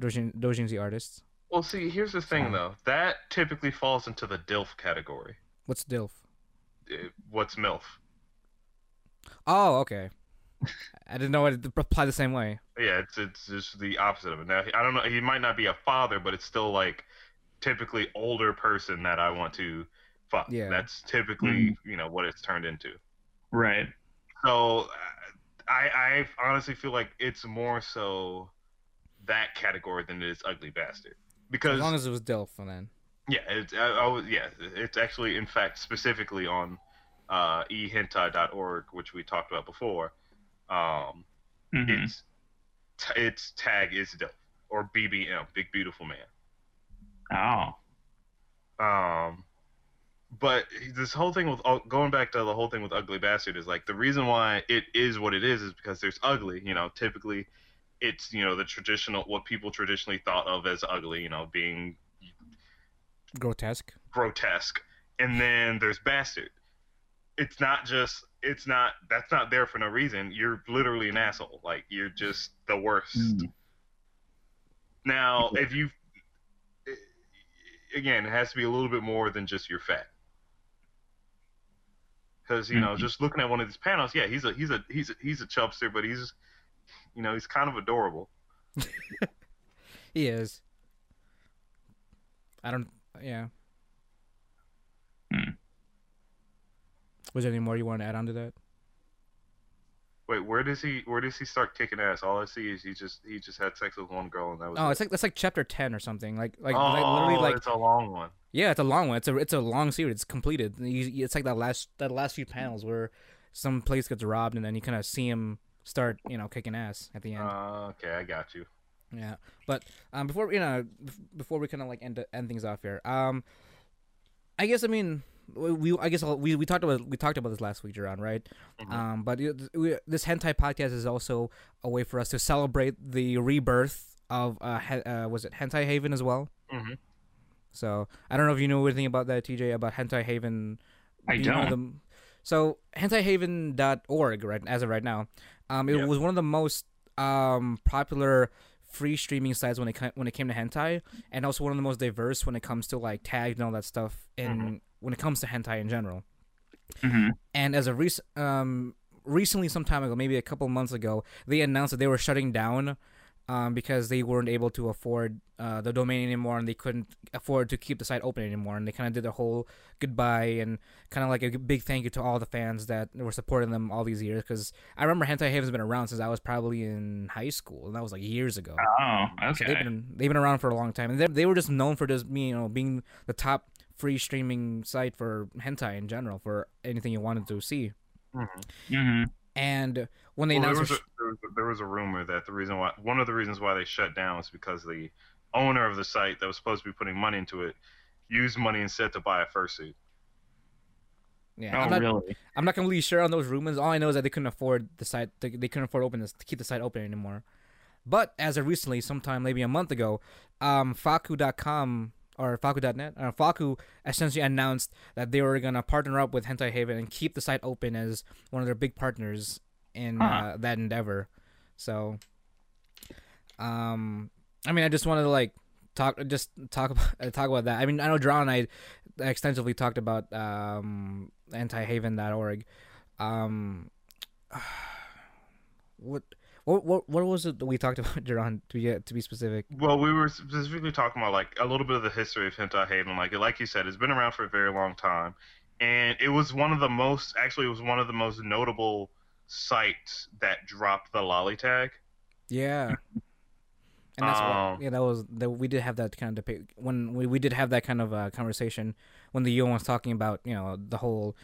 doujin, doujinshi artists. Well, see, here's the thing Um, though. That typically falls into the DILF category. What's DILF? Uh, What's MILF? Oh, okay. I didn't know it apply the same way. Yeah, it's it's just the opposite of it. Now, I don't know. He might not be a father, but it's still like typically older person that I want to fuck. Yeah. That's typically you know what it's turned into. Right. So uh, I I honestly feel like it's more so that category than it is ugly bastard because As long as it was DILF, then yeah it's I, I was, yeah it's actually in fact specifically on uh, ehentai.org which we talked about before. Um, Mhm. its t- its tag is DILF or BBM, Big Beautiful Man. Oh. Um, but this whole thing with going back to the whole thing with Ugly Bastard is like the reason why it is what it is is because there's ugly. You know, typically it's you know the traditional what people traditionally thought of as ugly. You know, being grotesque. grotesque, and then there's bastard. It's not just it's not that's not there for no reason. You're literally an asshole. Like you're just the worst. Mm. Now, if you again, it has to be a little bit more than just you're fat. Because you know, Mhm. just looking at one of these panels, yeah, he's a he's a he's a, he's a chubster, but he's you know he's kind of adorable. He is. I don't. Yeah. Hmm. Was there any more you want to add on to that? Wait, where does he where does he start kicking ass? All I see is he just he just had sex with one girl and that was Oh, it. it's like that's like chapter ten or something. Like like, oh, like literally like it's a long one. yeah, it's a long one. It's a it's a long series. It's completed. It's like that last that last few panels where some place gets robbed and then you kind of see him start you know kicking ass at the end. Uh, okay, I got you. Yeah, but um, before you know, before we kind of like end end things off here, um, I guess I mean we, I guess I'll- we, we talked about we talked about this last week, Jerron, right? Mhm. Um, but it- we, this hentai podcast is also a way for us to celebrate the rebirth of uh, he, uh was it Hentai Haven as well? Mhm. So I don't know if you know anything about that, TJ, about Hentai Haven. I being one of don't. the- so hentaihaven.org right as of right now, um, it Yeah. was one of the most um popular free streaming sites when it when it came to hentai, and also one of the most diverse when it comes to like tags and all that stuff. In Mhm. When it comes to hentai in general, Mhm. and as a recent um recently some time ago, maybe a couple months ago, they announced that they were shutting down um, because they weren't able to afford uh, the domain anymore and they couldn't afford to keep the site open anymore. And they kind of did their whole goodbye and kind of like a big thank you to all the fans that were supporting them all these years. Because I remember Hentai Haven's been around since I was probably in high school, and that was like years ago. Oh, So okay. they've been they've been around for a long time, and they they were just known for just being you know being the top free streaming site for hentai in general for anything you wanted to see. hmm And when they Well, there, announced, was a, there, was a, there was a rumor that the reason why one of the reasons why they shut down was because the owner of the site that was supposed to be putting money into it used money instead to buy a fursuit. yeah, Oh, I'm not really? I'm not completely sure on those rumors. All I know is that they couldn't afford the site. They, they couldn't afford open this, to keep the site open anymore. But as of recently, sometime maybe a month ago, um, Fakku.com or Fakku.net, uh, Fakku essentially announced that they were gonna partner up with Hentai Haven and keep the site open as one of their big partners in uh, that endeavor. So, um, I mean, I just wanted to like talk, just talk about uh, talk about that. I mean, I know John and I extensively talked about um, hentaihaven.org. Um, what what what what was it that we talked about, Duran? To be to be specific. Well, we were specifically talking about like a little bit of the history of Hentai Haven. Like like you said, it's been around for a very long time, and it was one of the most actually it was one of the most notable sites that dropped the loli tag. Yeah. And that's Um, what, yeah, that was that we did have that kind of debate when we, we did have that kind of uh, conversation when the Yo was talking about you know the whole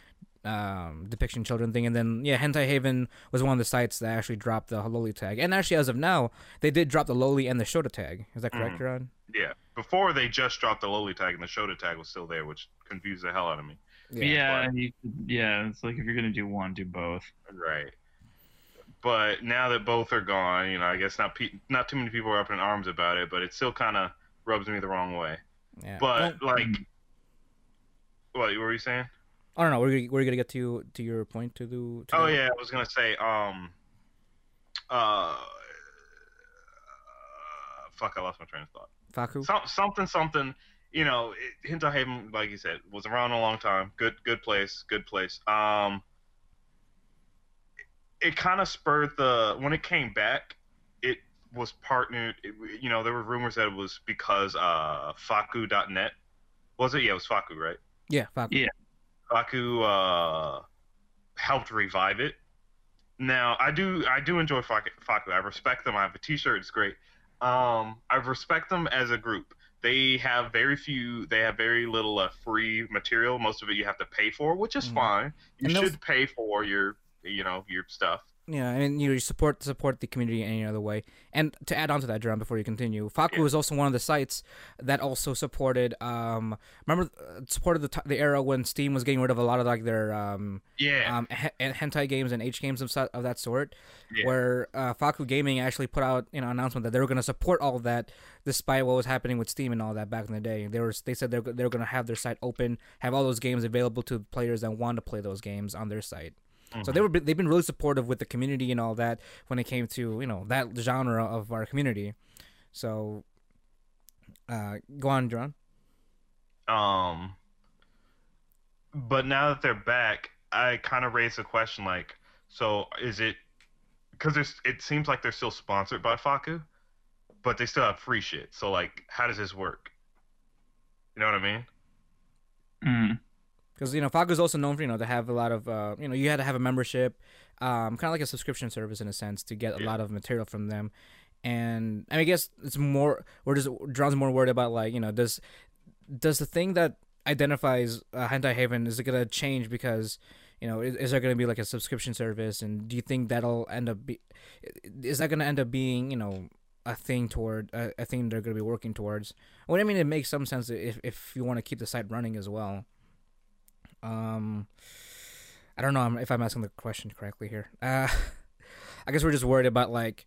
um, depiction children thing, and then yeah, Hentai Haven was one of the sites that actually dropped the loli tag, and actually as of now they did drop the loli and the shota tag. Is that correct. Ron? Yeah, before they just dropped the loli tag and the Shota tag was still there, which confused the hell out of me. Yeah, you, yeah. It's like if you're gonna do one, do both. Right. But now that both are gone, you know, I guess not pe- not too many people are up in arms about it, but it still kind of rubs me the wrong way. yeah. But Well, like, what, what were you saying? I don't know. We're we're gonna get to to your point to do. To Oh the- yeah, I was gonna say, um, uh, fuck, I lost my train of thought. Fakku. Some, something, something. You know, it, Hentai Haven, like you said, was around a long time. Good, good place, good place. Um, it kind of spurred the when it came back. It was partnered. It, you know, there were rumors that it was because uh, Fakku.net was it? Yeah, it was Fakku, right? Yeah, Fakku. Yeah. Fakku uh, helped revive it. Now, I do I do enjoy Fakku. I respect them. I have a T-shirt. It's great. Um, I respect them as a group. They have very few. They have very little uh, free material. Most of it you have to pay for, which is Mhm. fine. You And those- should pay for your you know your stuff. Yeah, and you know, you support support the community in any other way. And to add on to that, Jerome, before you continue, Fakku Yeah. is also one of the sites that also supported. Um, remember, uh, supported the t- the era when Steam was getting rid of a lot of like their um, Yeah. um he- hentai games and H games of, of that sort. Yeah. Where uh, Fakku Gaming actually put out you know announcement that they were going to support all of that, despite what was happening with Steam and all that back in the day. They were they said they're they're going to have their site open, have all those games available to players that want to play those games on their site. So they were they've been really supportive with the community and all that when it came to you know that genre of our community. So, uh, go on, John. Um, but now that they're back, I kind of raise the question like, so is it because there's it seems like they're still sponsored by Fakku, but they still have free shit. So like, how does this work? You know what I mean? Mm. Because you know Fakku is also known for you know to have a lot of uh, you know you had to have a membership, um, kind of like a subscription service in a sense to get a Yeah. lot of material from them. And I, mean, I guess it's more we're just John's more worried about like you know does does the thing that identifies uh, hentai haven is it gonna change because you know is, is there gonna be like a subscription service and do you think that'll end up be is that gonna end up being you know a thing toward a, a thing they're gonna be working towards well i mean it makes some sense if if you want to keep the site running as well um i don't know if i'm asking the question correctly here uh i guess we're just worried about like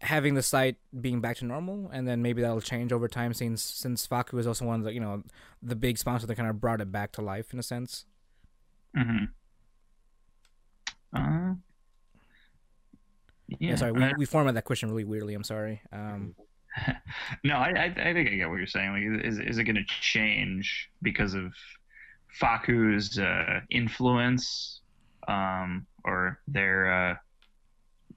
having the site being back to normal and then maybe that'll change over time since since fakku is also one of the you know the big sponsor that kind of brought it back to life in a sense hmm Uh, yeah, yeah. sorry we, we formatted that question really weirdly i'm sorry um no, I, I I think I get what you're saying. Like, is is it going to change because of Fakku's uh, influence, um, or their uh,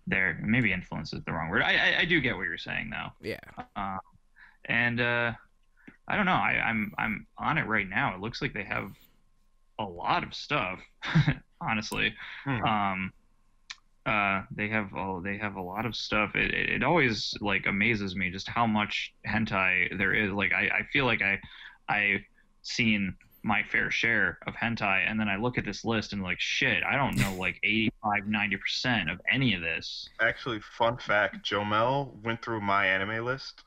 there. Maybe influence is the wrong word. I I, I do get what you're saying though. Yeah. Uh, and uh, I don't know. I, I'm I'm on it right now. It looks like they have a lot of stuff. honestly, Hmm. um, uh, they have oh, they have a lot of stuff. It, it it always like amazes me just how much hentai there is. Like I, I feel like I I've seen my fair share of hentai and then I look at this list and like shit, I don't know like 85 90% of any of this. Actually, fun fact: Jomel went through my anime list.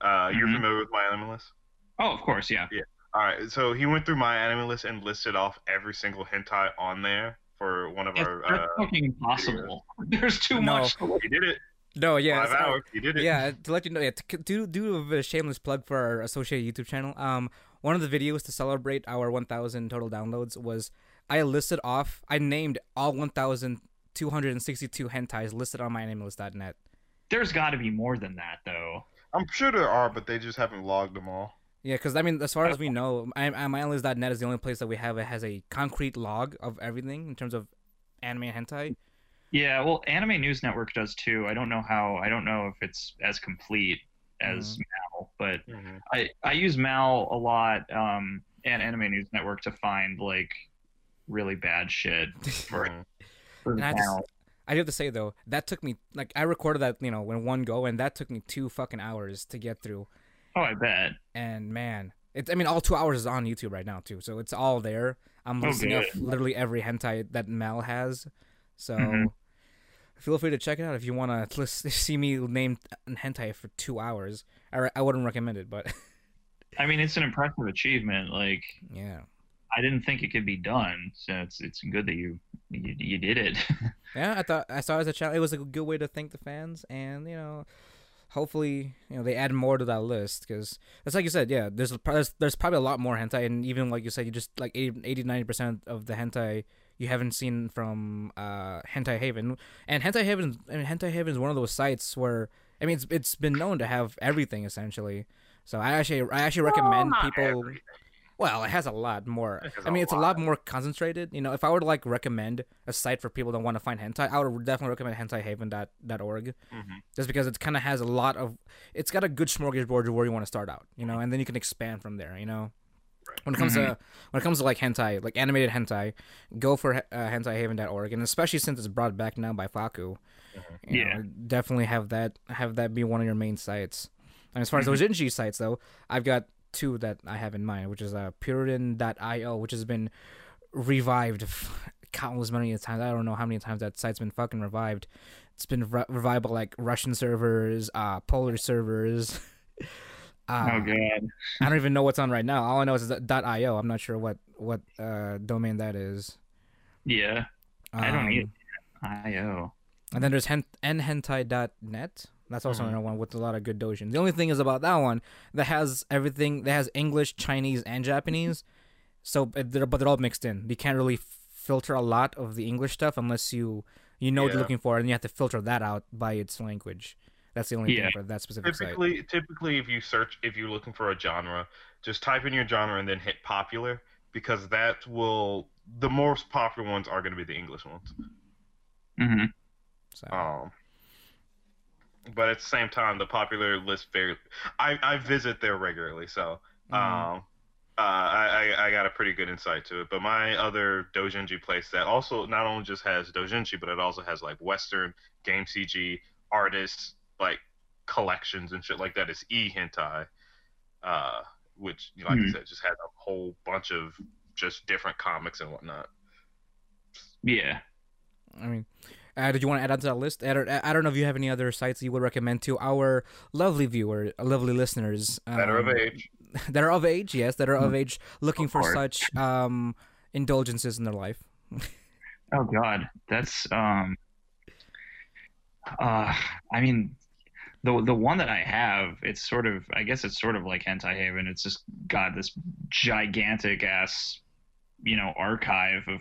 Uh, you're Mhm. familiar with my anime list? Oh, of course, yeah. yeah All right, so he went through my anime list and listed off every single hentai on there for one of That's, our. that's Uh, fucking impossible. There's too No. much. to he did it. No, yeah. Five hours. He did it. yeah, to let you know, yeah, to do do a bit of shameless plug for our associated YouTube channel. Um, one of the videos to celebrate our 1,000 total downloads was I listed off, I named all 1,262 hentais listed on myanimelist.net. There's got to be more than that though. I'm sure there are, but they just haven't logged them all. Yeah, because I mean, as far as we know, I, I, uh, myanimelist.net is the only place that we have that has a concrete log of everything in terms of anime and hentai. Yeah, well, Anime News Network does too. I don't know how. I don't know if it's as complete as mm-hmm. Mal, but I I use Mal a lot um, and Anime News Network to find like really bad shit for, Mhm. for I just- I do have to say though, that took me like I recorded that you know in one go, and that took me two fucking hours to get through. Oh, I bet. And man, it's I mean all two hours is on YouTube right now too, so it's all there. I'm Oh, listing off literally every hentai that Mal has, so Mhm. feel free to check it out if you want to see me name an hentai for two hours. I, re- I wouldn't recommend it, but I mean, it's an impressive achievement. Like, yeah, I didn't think it could be done, so it's it's good that you you, you did it. yeah. I thought I saw it as a challenge. It was a good way to thank the fans, and you know. Hopefully, you know they add more to that list because it's like you said, yeah. There's, there's there's probably a lot more hentai, and even like you said, you just like 80 90 percent of the hentai you haven't seen from uh, Hentai Haven. And Hentai Haven, I mean, Hentai Haven is one of those sites where I mean, it's it's been known to have everything essentially. So I actually I actually recommend Not people. everything. Well, it has a lot more. I mean, a it's a lot. lot more concentrated. You know, if I were to like recommend a site for people that want to find hentai, I would definitely recommend hentaihaven.org Mhm. just because it kind of has a lot of. It's got a good smorgasbord of where you want to start out. You know, and then you can expand from there. You know. When it comes to when it comes to like hentai, like animated hentai, go for uh, hentaihaven.org, and especially since it's brought back now by Fakku, you Yeah. know, definitely have that have that be one of your main sites. And as far as those Inji sites, though, I've got two that I have in mind, which is uh, Pururin.io, which has been revived countless many times. I don't know how many times that site's been fucking revived. It's been re- revived by like Russian servers, uh, Polish servers. uh, oh god. I don't even know what's on right now. All I know is that .io. I'm not sure what what uh, domain that is. Yeah. I don't Um, either. IO. And then there's hen- nhentai.net. That's also Mhm. another one with a lot of good dojins. The only thing is about that one that has everything that has English, Chinese, and Japanese. So, but they're, but they're all mixed in. You can't really filter a lot of the English stuff unless you you know what you're looking for, and you have to filter that out by its language. That's the only Yeah. thing for that specific site. Typically, typically, if you search, if you're looking for a genre, just type in your genre and then hit popular because that will the most popular ones are going to be the English ones. hmm So, Um, but at the same time, the popular list very. I I visit there regularly, so mhm. um, uh, I, I got a pretty good insight to it. But my other doujinshi place that also not only just has doujinshi, but it also has like Western game CG artists like collections and shit like that is e hentai, uh, which like Hmm. I said just has a whole bunch of just different comics and whatnot. Yeah. I mean, uh, did you want to add on to that list? I don't, I don't know if you have any other sites you would recommend to our lovely viewer, lovely listeners That are of um, age. that are of age, yes, that are of age, looking Of for such um, indulgences in their life. Oh God, that's um. Uh, I mean, the the one that I have, it's sort of, I guess it's sort of like Hentai Haven. It's just got this gigantic ass, you know, archive of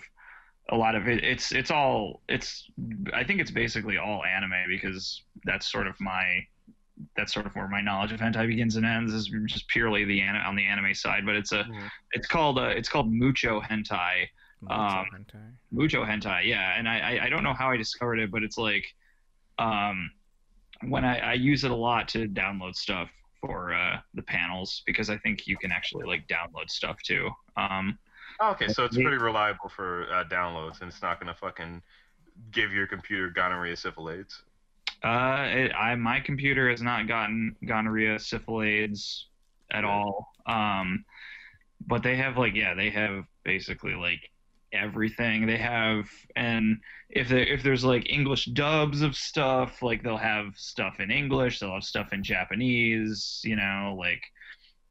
a lot of it. It's it's all it's. I think it's basically all anime because that's sort of my. That's sort of where my knowledge of hentai begins and ends is just purely the an- on the anime side, but it's a Mhm. it's called uh, it's called Mucho Hentai, Um, Hentai. Mucho hentai, yeah, and I, I I don't know how I discovered it, but it's like um, when I, I use it a lot to download stuff for uh, the panels because I think you can actually like download stuff too. Um, Okay, so it's pretty reliable for uh, downloads, and it's not gonna fucking give your computer gonorrhea syphilis. uh, it, I my computer has not gotten gonorrhea, syphilis at all. Um, but they have like yeah, they have basically like everything they have and if there if there's like english dubs of stuff like they'll have stuff in english they'll have stuff in japanese you know like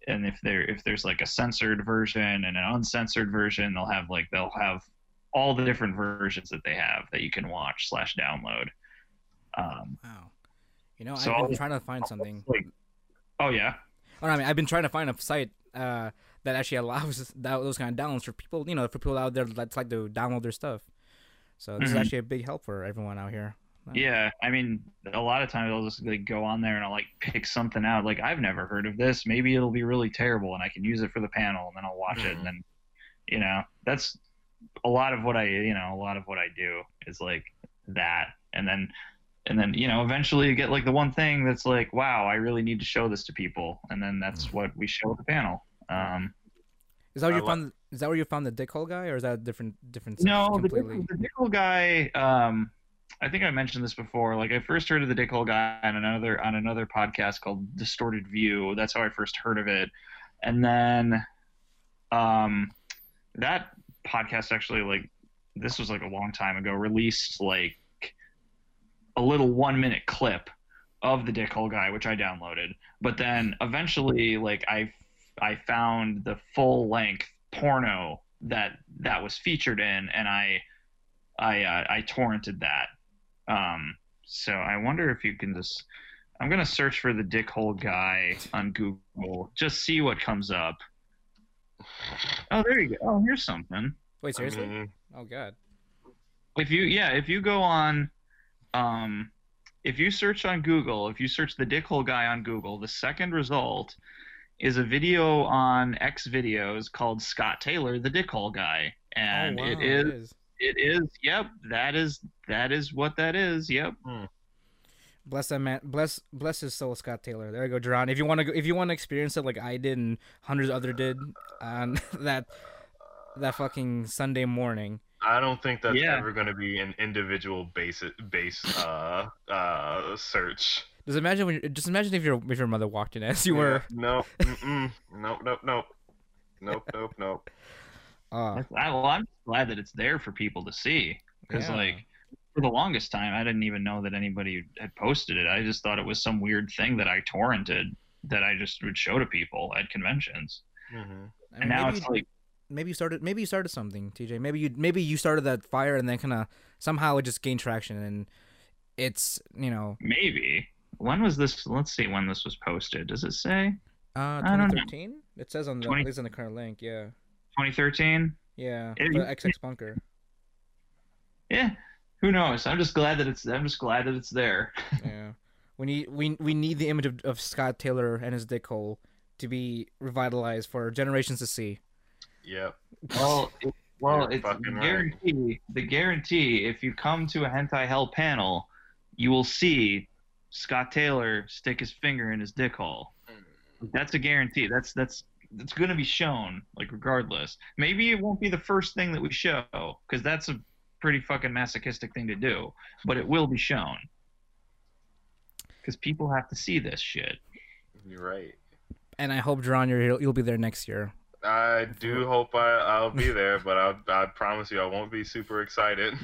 and if there if there's like a censored version and an uncensored version they'll have like they'll have all the different versions that they have that you can watch slash download um Wow. You know, So I've been trying to find something. like oh yeah Or, I mean, I've been trying to find a site uh, that actually allows that, those kind of downloads for people. You know, for people out there that like to download their stuff. So this is Mhm. actually a big help for everyone out here. Yeah, I mean, a lot of times I'll just like go on there and I'll like pick something out. Like I've never heard of this. Maybe it'll be really terrible, and I can use it for the panel, and then I'll watch it, Mhm. and then, you know, that's a lot of what I, you know, a lot of what I do is like that, and then, and then you know, eventually you get like the one thing that's like, wow, I really need to show this to people, and then that's what we show at the panel. Um, Is that where you li- found? Is that where you found the dickhole guy, or is that a different different? No, section the completely. Dick, the Dickhole guy. Um, I think I mentioned this before. Like I first heard of the Dickhole guy on another on another podcast called Distorted View. That's how I first heard of it, and then, um, that podcast actually like this was like a long time ago released like a little one minute clip of the Dickhole guy, which I downloaded. But then eventually, like I I found the full length porno that that was featured in, and I I uh, I torrented that. Um, so I wonder if you can just. I'm gonna search for the dickhole guy on Google. Just see what comes up. Oh, there you go. Oh, here's something. Wait, seriously? Mhm. Oh god. If you yeah, if you go on, um, if you search on Google, if you search the dickhole guy on Google, the second result is a video on XVideos called Scott Taylor, the dickhole guy, and oh, wow, it is it is yep that is that is what that is yep Bless that man. Bless bless his soul, Scott Taylor. There you go, Jerron. If you want to, if you want to experience it like I did and hundreds other did on that that fucking Sunday morning. I don't think that's Yeah. ever gonna be an individual base base uh uh search. Just imagine when, you- just imagine if your if your mother walked in as you were. No, mm-mm, nope, nope, nope, nope, nope, nope. Uh, I, well i'm glad that it's there for people to see because Yeah. like for the longest time i didn't even know that anybody had posted it. I just thought it was some weird thing that i torrented that i just would show to people at conventions. Hmm I mean, and now maybe it's you, like maybe you started maybe you started something, TJ. Maybe you maybe you started that fire and then kind of somehow it just gained traction and it's you know. Maybe. When was this let's see when this was posted. Does it say? Uh I don't 2013. It says on the 20 at least on the current link. Yeah, 2013 yeah. It- For XX Bunker. yeah who knows i'm just glad that it's i'm just glad that it's there yeah. We need we we need the image of, of Scott Taylor and his dick hole to be revitalized for generations to see. Yep. Well, it, well, You're it's the fucking right. guarantee. The guarantee. If you come to a hentai hell panel, you will see Scott Taylor stick his finger in his dick hole. Mm. That's a guarantee. That's that's that's going to be shown, like regardless. Maybe it won't be the first thing that we show, because that's a pretty fucking masochistic thing to do. But it will be shown, because people have to see this shit. You're right. And I hope, John, you're you'll be there next year. I do hope I, I'll be there, but I, I promise you I won't be super excited.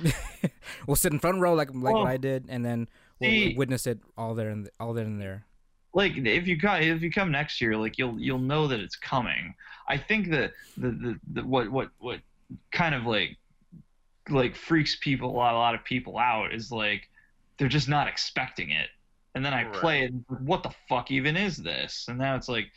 we'll sit in front row like like Oh. what I did, and then we'll See- witness it all there and all there and there. Like if you come if you come next year like you'll you'll know that it's coming i think that the the, the what what what kind of like like freaks people a lot, a lot of people out is like they're just not expecting it and then i Right. play it and it's like, what the fuck even is this and now it's like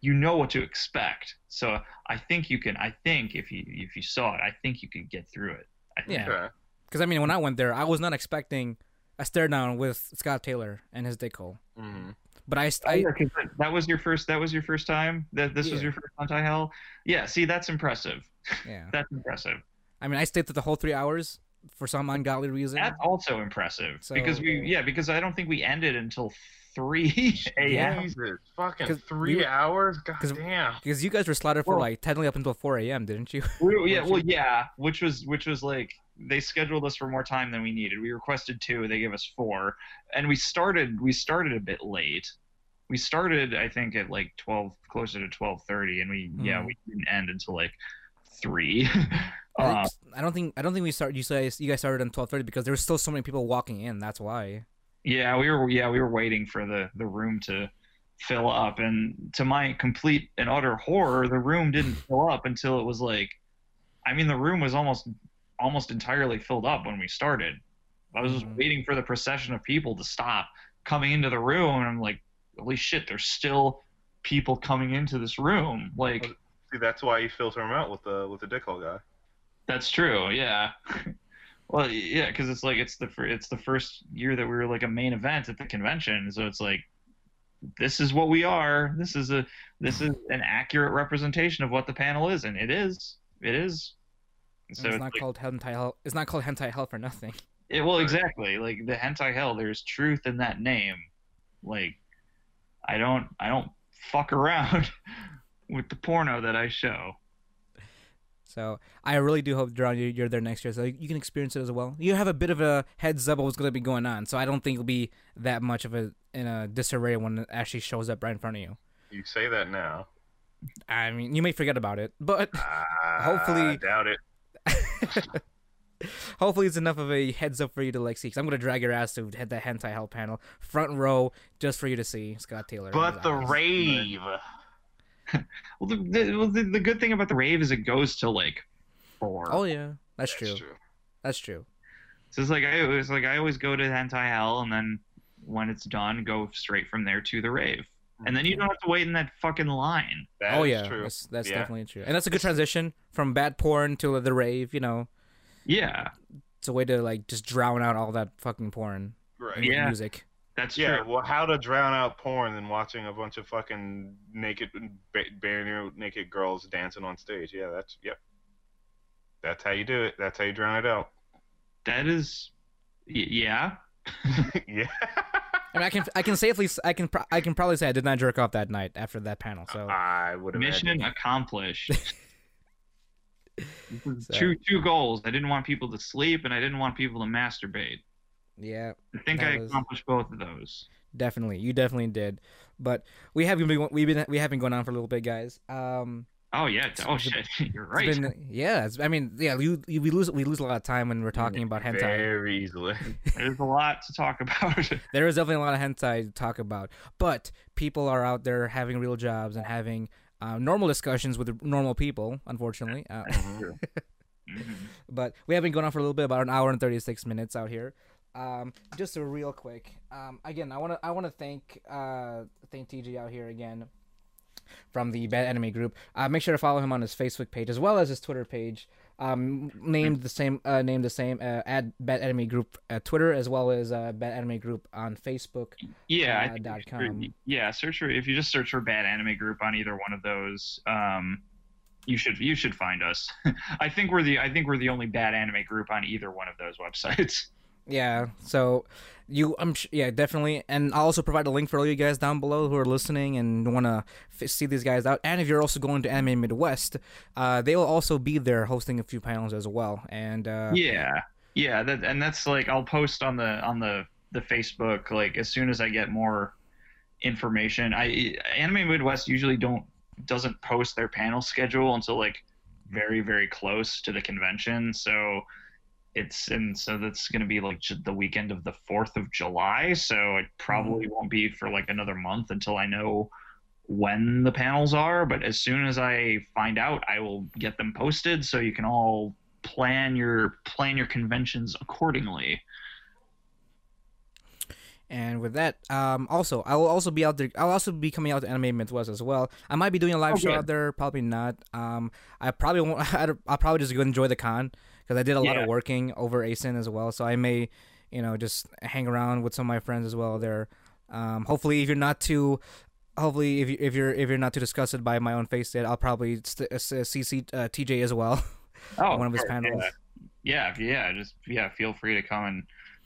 you know what to expect so i think you can i think if you if you saw it i think you could get through it I think. Yeah. Okay. Because I mean, when I went there, I was not expecting a stare down with Scott Taylor and his dick hole. hmm But I, Oh, I yeah, 'cause that- that was your first. That was your first time. That this was your first hentai hell. Yeah. See, that's impressive. yeah. That's impressive. I mean, I stayed through the whole three hours for some ungodly reason. That's also impressive because we yeah because I don't think we ended until three a.m. Jesus, fucking 'Cause three we- hours. God 'cause- damn. Because you guys were slaughtered for Well- like technically up until 4 a.m., didn't you? We were- yeah, well, yeah, which was which was like they scheduled us for more time than we needed. We requested two, they gave us four, and we started we started a bit late. We started, I think, at like twelve, closer to twelve thirty, and we yeah Mhm. we didn't end until like three. I, uh, I don't think I don't think we started. You guys you guys started on 12:30 because there were still so many people walking in. That's why. yeah, we were yeah we were waiting for the the room to fill up, and to my complete and utter horror, the room didn't fill up until it was like, I mean, the room was almost almost entirely filled up when we started. I was just Mhm. waiting for the procession of people to stop coming into the room, and I'm like, holy shit, there's still people coming into this room. Like, See, that's why you filter him out with the with the dickhole guy. that's true, yeah. well, yeah, because it's like it's the it's the first year that we were like a main event at the convention, so it's like this is what we are. This is a this is an accurate representation of what the panel is, and it is. It is. And So it's it's not like- called hentai hell. It's not called hentai hell for nothing. It, well, exactly. Like the hentai hell, there's truth in that name. Like, I don't, I don't fuck around with the porno that I show. So I really do hope, John, you- you're there next year, so you can experience it as well. You have a bit of a heads up of what's going to be going on, so I don't think it'll be that much of a in a disarray when it actually shows up right in front of you. You say that now. I mean, you may forget about it, but Ah, Hopefully- I doubt it. hopefully it's enough of a heads up for you to like see. Because I'm going to drag your ass to head that hentai hell panel front row just for you to see Scott Taylor. But the eyes. rave. Well, the, the, the, the good thing about the rave is it goes to like four. Oh yeah, that's true. That's true. That's true. So it's like I it's like I always go to hentai hell, and then when it's done, go straight from there to the rave, and then you don't have to wait in that fucking line. That oh yeah, true. that's, that's Yeah. definitely true, and that's a good transition from bad porn to the rave. You know, Yeah, it's a way to like just drown out all that fucking porn Right. Yeah. music. that's Yeah, true. well, how to drown out porn than watching a bunch of fucking naked, ba- bare naked girls dancing on stage. Yeah, that's yep. That's how you do it. That's how you drown it out. That is, y- yeah. yeah. I mean, I can I can safely s- I can I can probably say I did not jerk off that night after that panel. So I would have Mission accomplished. So- two two goals. I didn't want people to sleep, and I didn't want people to masturbate. yeah, I think I was- accomplished both of those. definitely you definitely did. But we have been we've been we have been going on for a little bit, guys. Um, Oh yeah. Oh shit. You're right. been- yeah, it's, I mean, yeah, you, you, we lose we lose a lot of time when we're talking about hentai. very easily. There's a lot to talk about. There is definitely a lot of hentai to talk about, but people are out there having real jobs and having uh, normal discussions with normal people. Unfortunately, uh, Mhm. but we have been going on for a little bit, about an hour and thirty six minutes out here. Um, just a real quick. Um, again, I want to I want to thank uh thank TJ out here again from the Bad Anime Group. Uh, make sure to follow him on his Facebook page as well as his Twitter page. Um, named the same, uh, named the same, uh, at Bad Anime Group at Twitter as well as uh, Bad Anime Group on Facebook. Yeah, I Uh, dot should- com. yeah. Search for if you just search for Bad Anime Group on either one of those, um, you should you should find us. I think we're the I think we're the only Bad Anime Group on either one of those websites. Yeah, so you, I'm sh- yeah, definitely, and I'll also provide a link for all you guys down below who are listening and want to f- see these guys out. And if you're also going to Anime Midwest, uh, they will also be there hosting a few panels as well. And uh, yeah, yeah. That and that's like I'll post on the on the the Facebook like as soon as I get more information. I Anime Midwest usually don't doesn't post their panel schedule until like very very close to the convention. So it's and so that's going to be like the weekend of the 4th of July. So it probably won't be for like another month until I know when the panels are. But as soon as I find out, I will get them posted so you can all plan your plan your conventions accordingly. And with that, um, also I will also be out there. I'll also be coming out to Anime Midwest as well. I might be doing a live Oh, show good. out there. Probably not. Um, I probably won't. I'll probably just go enjoy the con because I did a lot of working over ACEN as well. So I may, you know, just hang around with some of my friends as well there. Um, hopefully, if you're not too, hopefully if you if you're if you're not too disgusted by my own face, yet I'll probably st- uh, CC uh, TJ as well. Oh, on one of his sure, panels. yeah. yeah, yeah, just yeah, feel free to come and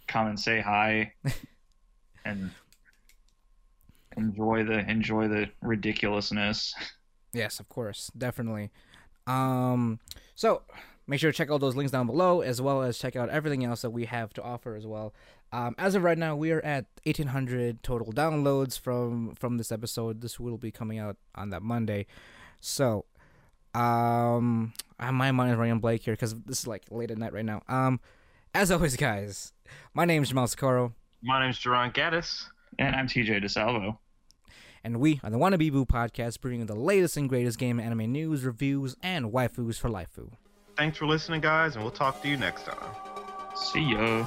come and say hi and enjoy the enjoy the ridiculousness. Yes, of course, definitely. Um, so make sure to check out those links down below, as well as check out everything else that we have to offer as well. Um, as of right now, we are at 1,800 total downloads from from this episode. This will be coming out on that Monday. So, um, I- my mind is running blank here because this is like late at night right now. Um, as always, guys, my name is Jamal Socorro, My name is Jerron Gaddis. And I'm TJ DeSalvo. and we are the Wannabeaboo podcast, bringing you the latest and greatest game anime news, reviews, and waifus for life. Thanks for listening, guys, and we'll talk to you next time. See ya.